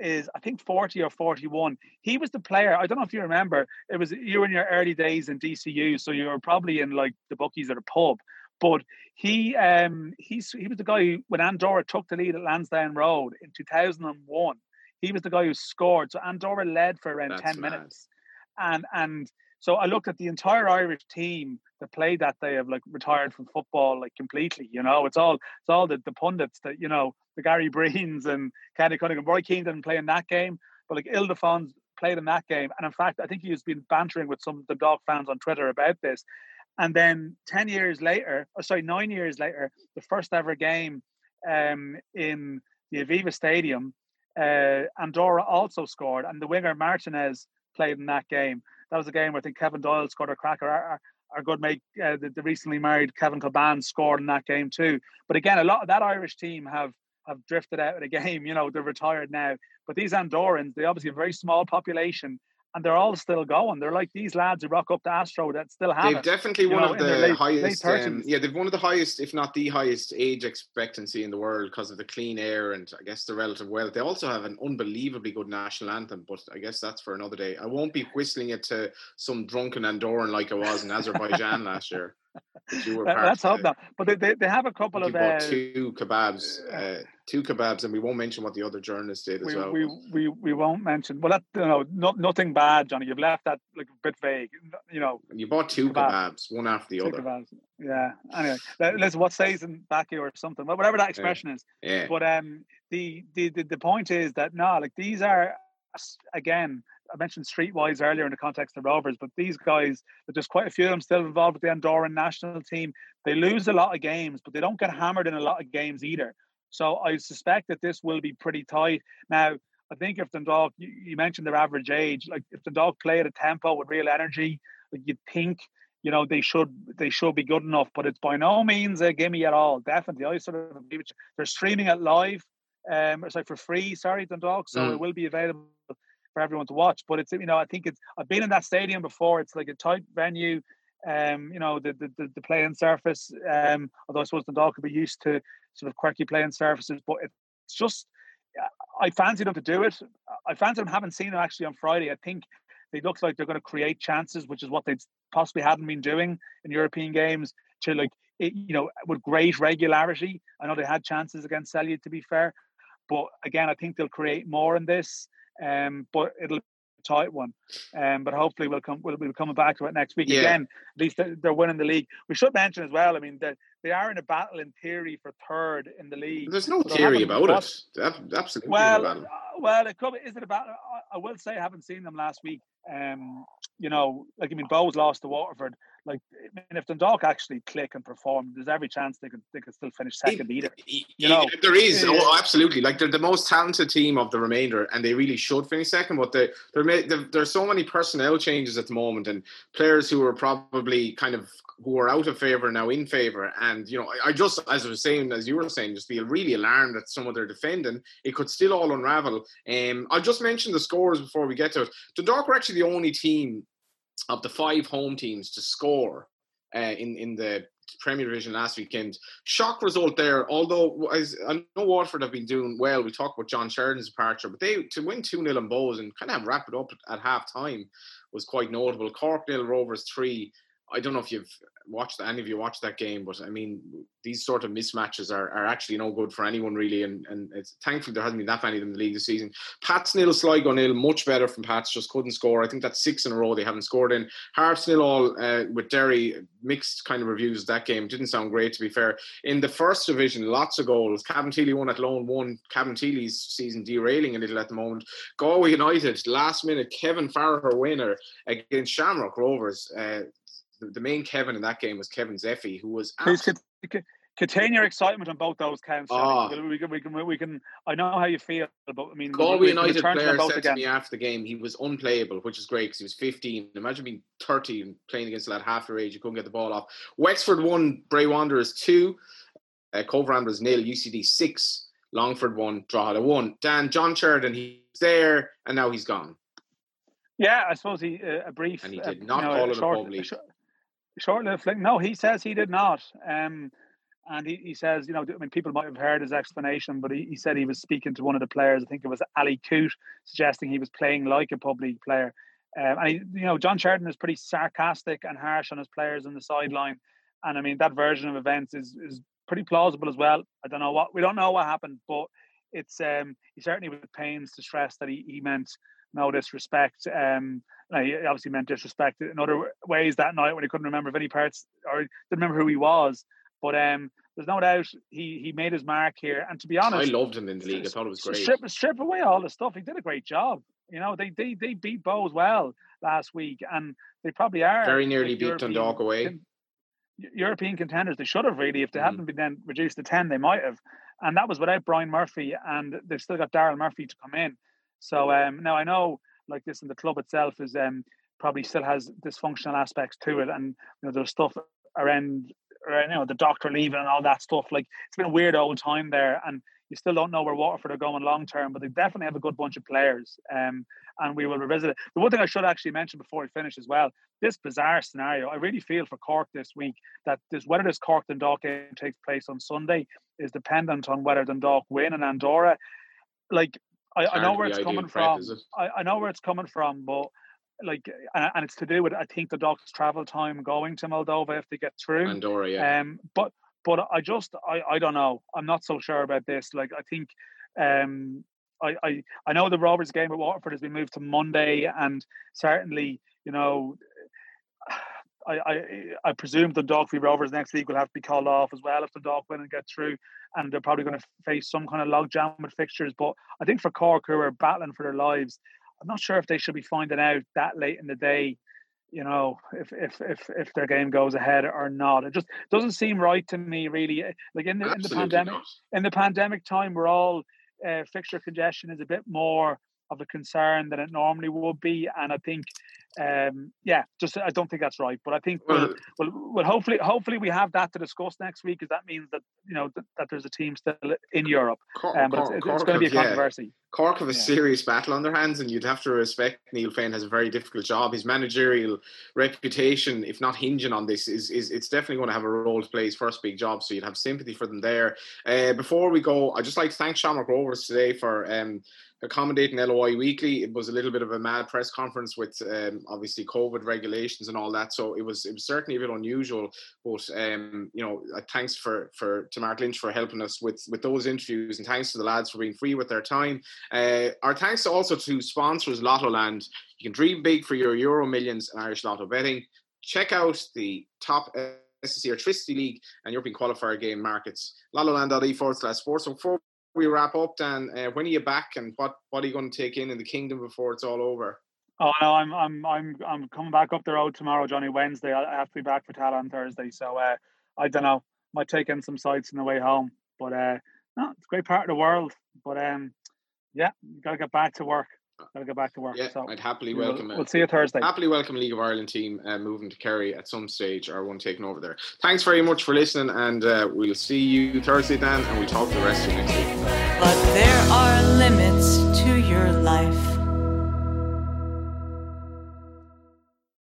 is I think 40 or 41. He was the player. I don't know if you remember. It was you were in your early days in DCU, so you were probably in like the bookies at a pub. But he um he's he was the guy who, when Andorra took the lead at Lansdowne Road in 2001. He was the guy who scored. So Andorra led for around That's 10 mad. minutes. And and so I looked at the entire Irish team that played that day have like retired from football like completely. You know, it's all it's all the, the pundits that you know the Gary Breens and Kenny Cunningham. Roy Keane didn't play in that game, but like Ildefons played in that game. And in fact, I think he's been bantering with some of the dog fans on Twitter about this. And then 10 years later, or sorry, nine years later, the first ever game um, in the Aviva Stadium, uh, Andorra also scored, and the winger Martinez played in that game. That was a game where I think Kevin Doyle scored a cracker. Our, our good mate, uh, the, the, recently married Kevin Kilbane, scored in that game too. But again, a lot of that Irish team have have drifted out of the *laughs* game. You know, they're retired now. But these Andorrans, they obviously have a very small population and they're all still going. They're like these lads who rock up to Astro that still have. They've it, definitely one know, of the late, highest. Late um, yeah, they've one of the highest, if not the highest, age expectancy in the world because of the clean air and I guess the relative wealth. They also have an unbelievably good national anthem, but I guess that's for another day. I won't be whistling it to some drunken Andorran like I was in Azerbaijan last year. Let's hope not. But they, they, they have a couple of uh, two kebabs, uh, two kebabs, and we won't mention what the other journalists did as we, well. We, we we won't mention. Well, that you know, no, nothing bad, Johnny. You've left that like a bit vague. You know, you bought two kebabs, kebabs one after the other. Kebabs. Yeah. Anyway, listen, what stays in back here or something, whatever that expression yeah. is. Yeah. But um, the, the the the point is that no, like these are again I mentioned Streetwise earlier in the context of Rovers, but these guys, there's quite a few of them still involved with the Andorran national team. They lose a lot of games, but they don't get hammered in a lot of games either. So I suspect that this will be pretty tight. Now, I think if Dundalk, you, you mentioned their average age, like if Dundalk play at a tempo with real energy, like you'd think, you know, they should they should be good enough. But it's by no means a gimme at all. Definitely, I sort of they're streaming it live. Um, it's like for free. Sorry, Dundalk, so mm. it will be available for everyone to watch. But it's you know I think it's I've been in that stadium before. It's like a tight venue. Um, you know the the, the playing surface. Um, although I suppose the dog could be used to sort of quirky playing surfaces, but it's just I fancy them to do it. I fancy them. Haven't seen them actually on Friday. I think they look like they're going to create chances, which is what they possibly hadn't been doing in European games. To like it, you know with great regularity. I know they had chances against Celje, to be fair, but again, I think they'll create more in this. Um, but it'll be a tight one. Um, but hopefully we'll come we'll, we'll come back to it next week yeah. again. At least they're winning the league. We should mention as well. I mean, that they are in a battle in theory for third in the league. There's no so theory about it. Absolutely. Well, uh, well, it could. Is it about? I will say I haven't seen them last week. Um, you know, like I mean, Bohs lost to Waterford like I mean, if Dundalk actually click and perform, there's every chance they could they could still finish second either. You know, there is yeah. oh, absolutely like they're the most talented team of the remainder, and they really should finish second. But they they there's so many personnel changes at the moment, and players who are probably kind of who are out of favour now in favour. And you know, I, just as I was saying, as you were saying, just feel really alarmed at some of their defending. It could still all unravel. Um, I'll just mention the scores before we get to it. Dundalk were actually the only team of the five home teams to score uh, in in the Premier Division last weekend. Shock result there. Although as I know Waterford have been doing well. We talked about John Sheridan's departure, but they to win two 0 in Bohs and kind of wrap it up at half time was quite notable. Cork nil, Rovers three. I don't know if you've watched any of you watched that game, but I mean these sort of mismatches are, are actually no good for anyone really, and and it's thankfully there hasn't been that many of them in the league this season. Pats nil, Sligo nil, much better from Pats, just couldn't score. I think that's six in a row they haven't scored in. Harps nil all uh, with Derry, mixed kind of reviews that game. Didn't sound great to be fair. In the first division, lots of goals. Cabinteely won at lone one. Cabinteely's season derailing a little at the moment. Galway United, last minute Kevin Farrer winner against Shamrock Rovers. Uh, the, the main Kevin in that game was Kevin Zefi, who was. Can, contain your excitement on both those counts. Oh. We, can, we can, we can. I know how you feel, but I mean, Galway we, United to player them said again. to me after the game he was unplayable, which is great because he was 15. Imagine being 30 and playing against that half your age, you couldn't get the ball off. Wexford won, Bray Wanderers two, uh, Cobh Ramblers nil, UCD six, Longford one, Drogheda one. Dan John Sheridan, he's there and now he's gone. Yeah, I suppose he uh, a brief. And he uh, did not you know, call a it a short, short, short-lived fling. No, he says he did not. Um, and he, he says, you know, I mean, people might have heard his explanation, but he, he said he was speaking to one of the players. I think it was Ali Coote, suggesting he was playing like a pub league player. Um, and he, you know, John Sheridan is pretty sarcastic and harsh on his players on the sideline. And I mean, that version of events is is pretty plausible as well. I don't know what we don't know what happened, but it's um he certainly with pains to stress that he, he meant no disrespect. Um, no, he obviously meant disrespect in other ways that night when he couldn't remember of any parts or didn't remember who he was. But um, there's no doubt he he made his mark here. And to be honest, I loved him in the league. I thought it was great. Strip strip away all the stuff. He did a great job. You know, they they they beat Bohs well last week, and they probably are Very nearly beat European Dundalk away. European contenders. They should have really, if they Mhm. hadn't been then reduced to ten, they might have. And that was without Brian Murphy, and they've still got Daryl Murphy to come in. So um, now I know, like this, in the club itself is um, probably still has dysfunctional aspects to it, and you know there's stuff around, around you know the doctor leaving and all that stuff. Like it's been a weird old time there, and you still don't know where Waterford are going long term, but they definitely have a good bunch of players. Um, and we will revisit it. The one thing I should actually mention before we finish as well, this bizarre scenario, I really feel for Cork this week that this whether this Cork Dundalk game takes place on Sunday is dependent on whether Dundalk win in Andorra. Like I, I know where it's coming prep, from. it? I, I know where it's coming from, but like and, and it's to do with I think the Dundalk's travel time going to Moldova if they get through. Andorra, yeah. Um, but but I just I, I don't know. I'm not so sure about this. Like I think um I, I I know the Rovers game at Waterford has been moved to Monday and certainly, you know, I, I I presume the Dog v Rovers next week will have to be called off as well if the Dog win and get through, and they're probably going to face some kind of logjam with fixtures. But I think for Cork, who are battling for their lives, I'm not sure if they should be finding out that late in the day, you know, if if if if their game goes ahead or not. It just doesn't seem right to me, really. Like in the in the pandemic, not. in the pandemic time, we're all uh, fixture congestion is a bit more of a concern than it normally would be, and I think, um, yeah, just I don't think that's right. But I think we'll, Well, well, well, hopefully, hopefully we have that to discuss next week, because that means that you know that, that there's a team still in Europe, Cork, um, but it's, Cork- it's going to be a have- yeah. controversy. Cork have a Yeah. serious battle on their hands, and you'd have to respect Neale Fenn has a very difficult job. His managerial reputation, if not hinging on this, is, is it's definitely going to have a role to play. His first big job, so you'd have sympathy for them there. Uh, before we go, I'd just like to thank Shamrock Rovers today for um, accommodating LOI Weekly. It was a little bit of a mad press conference with um, obviously COVID regulations and all that, so it was it was certainly a bit unusual. But um, you know, uh, thanks for for to Mark Lynch for helping us with with those interviews, and thanks to the lads for being free with their time. Uh, our thanks also to sponsors Lottoland. You can dream big for your Euro Millions and Irish Lotto betting. Check out the top SSE Airtricity League and European Qualifier game markets. Lottoland.e forward slash sports. So before we wrap up, Dan, uh, when are you back and what, what are you going to take in in the kingdom before it's all over? Oh no, I'm I'm I'm I'm coming back up the road tomorrow, Johnny. Wednesday, I have to be back for Tallaght on Thursday. So uh, I don't know. Might take in some sights on the way home, but uh, no, it's a great part of the world. But um, yeah, gotta get back to work. Gotta go back to work. Yeah, so I'd happily we will- welcome. We'll see you Thursday. Happily welcome League of Ireland team uh, moving to Kerry at some stage or one taking over there. Thanks very much for listening, and uh, we'll see you Thursday, Dan, and we'll talk to the rest of you next week. But there are limits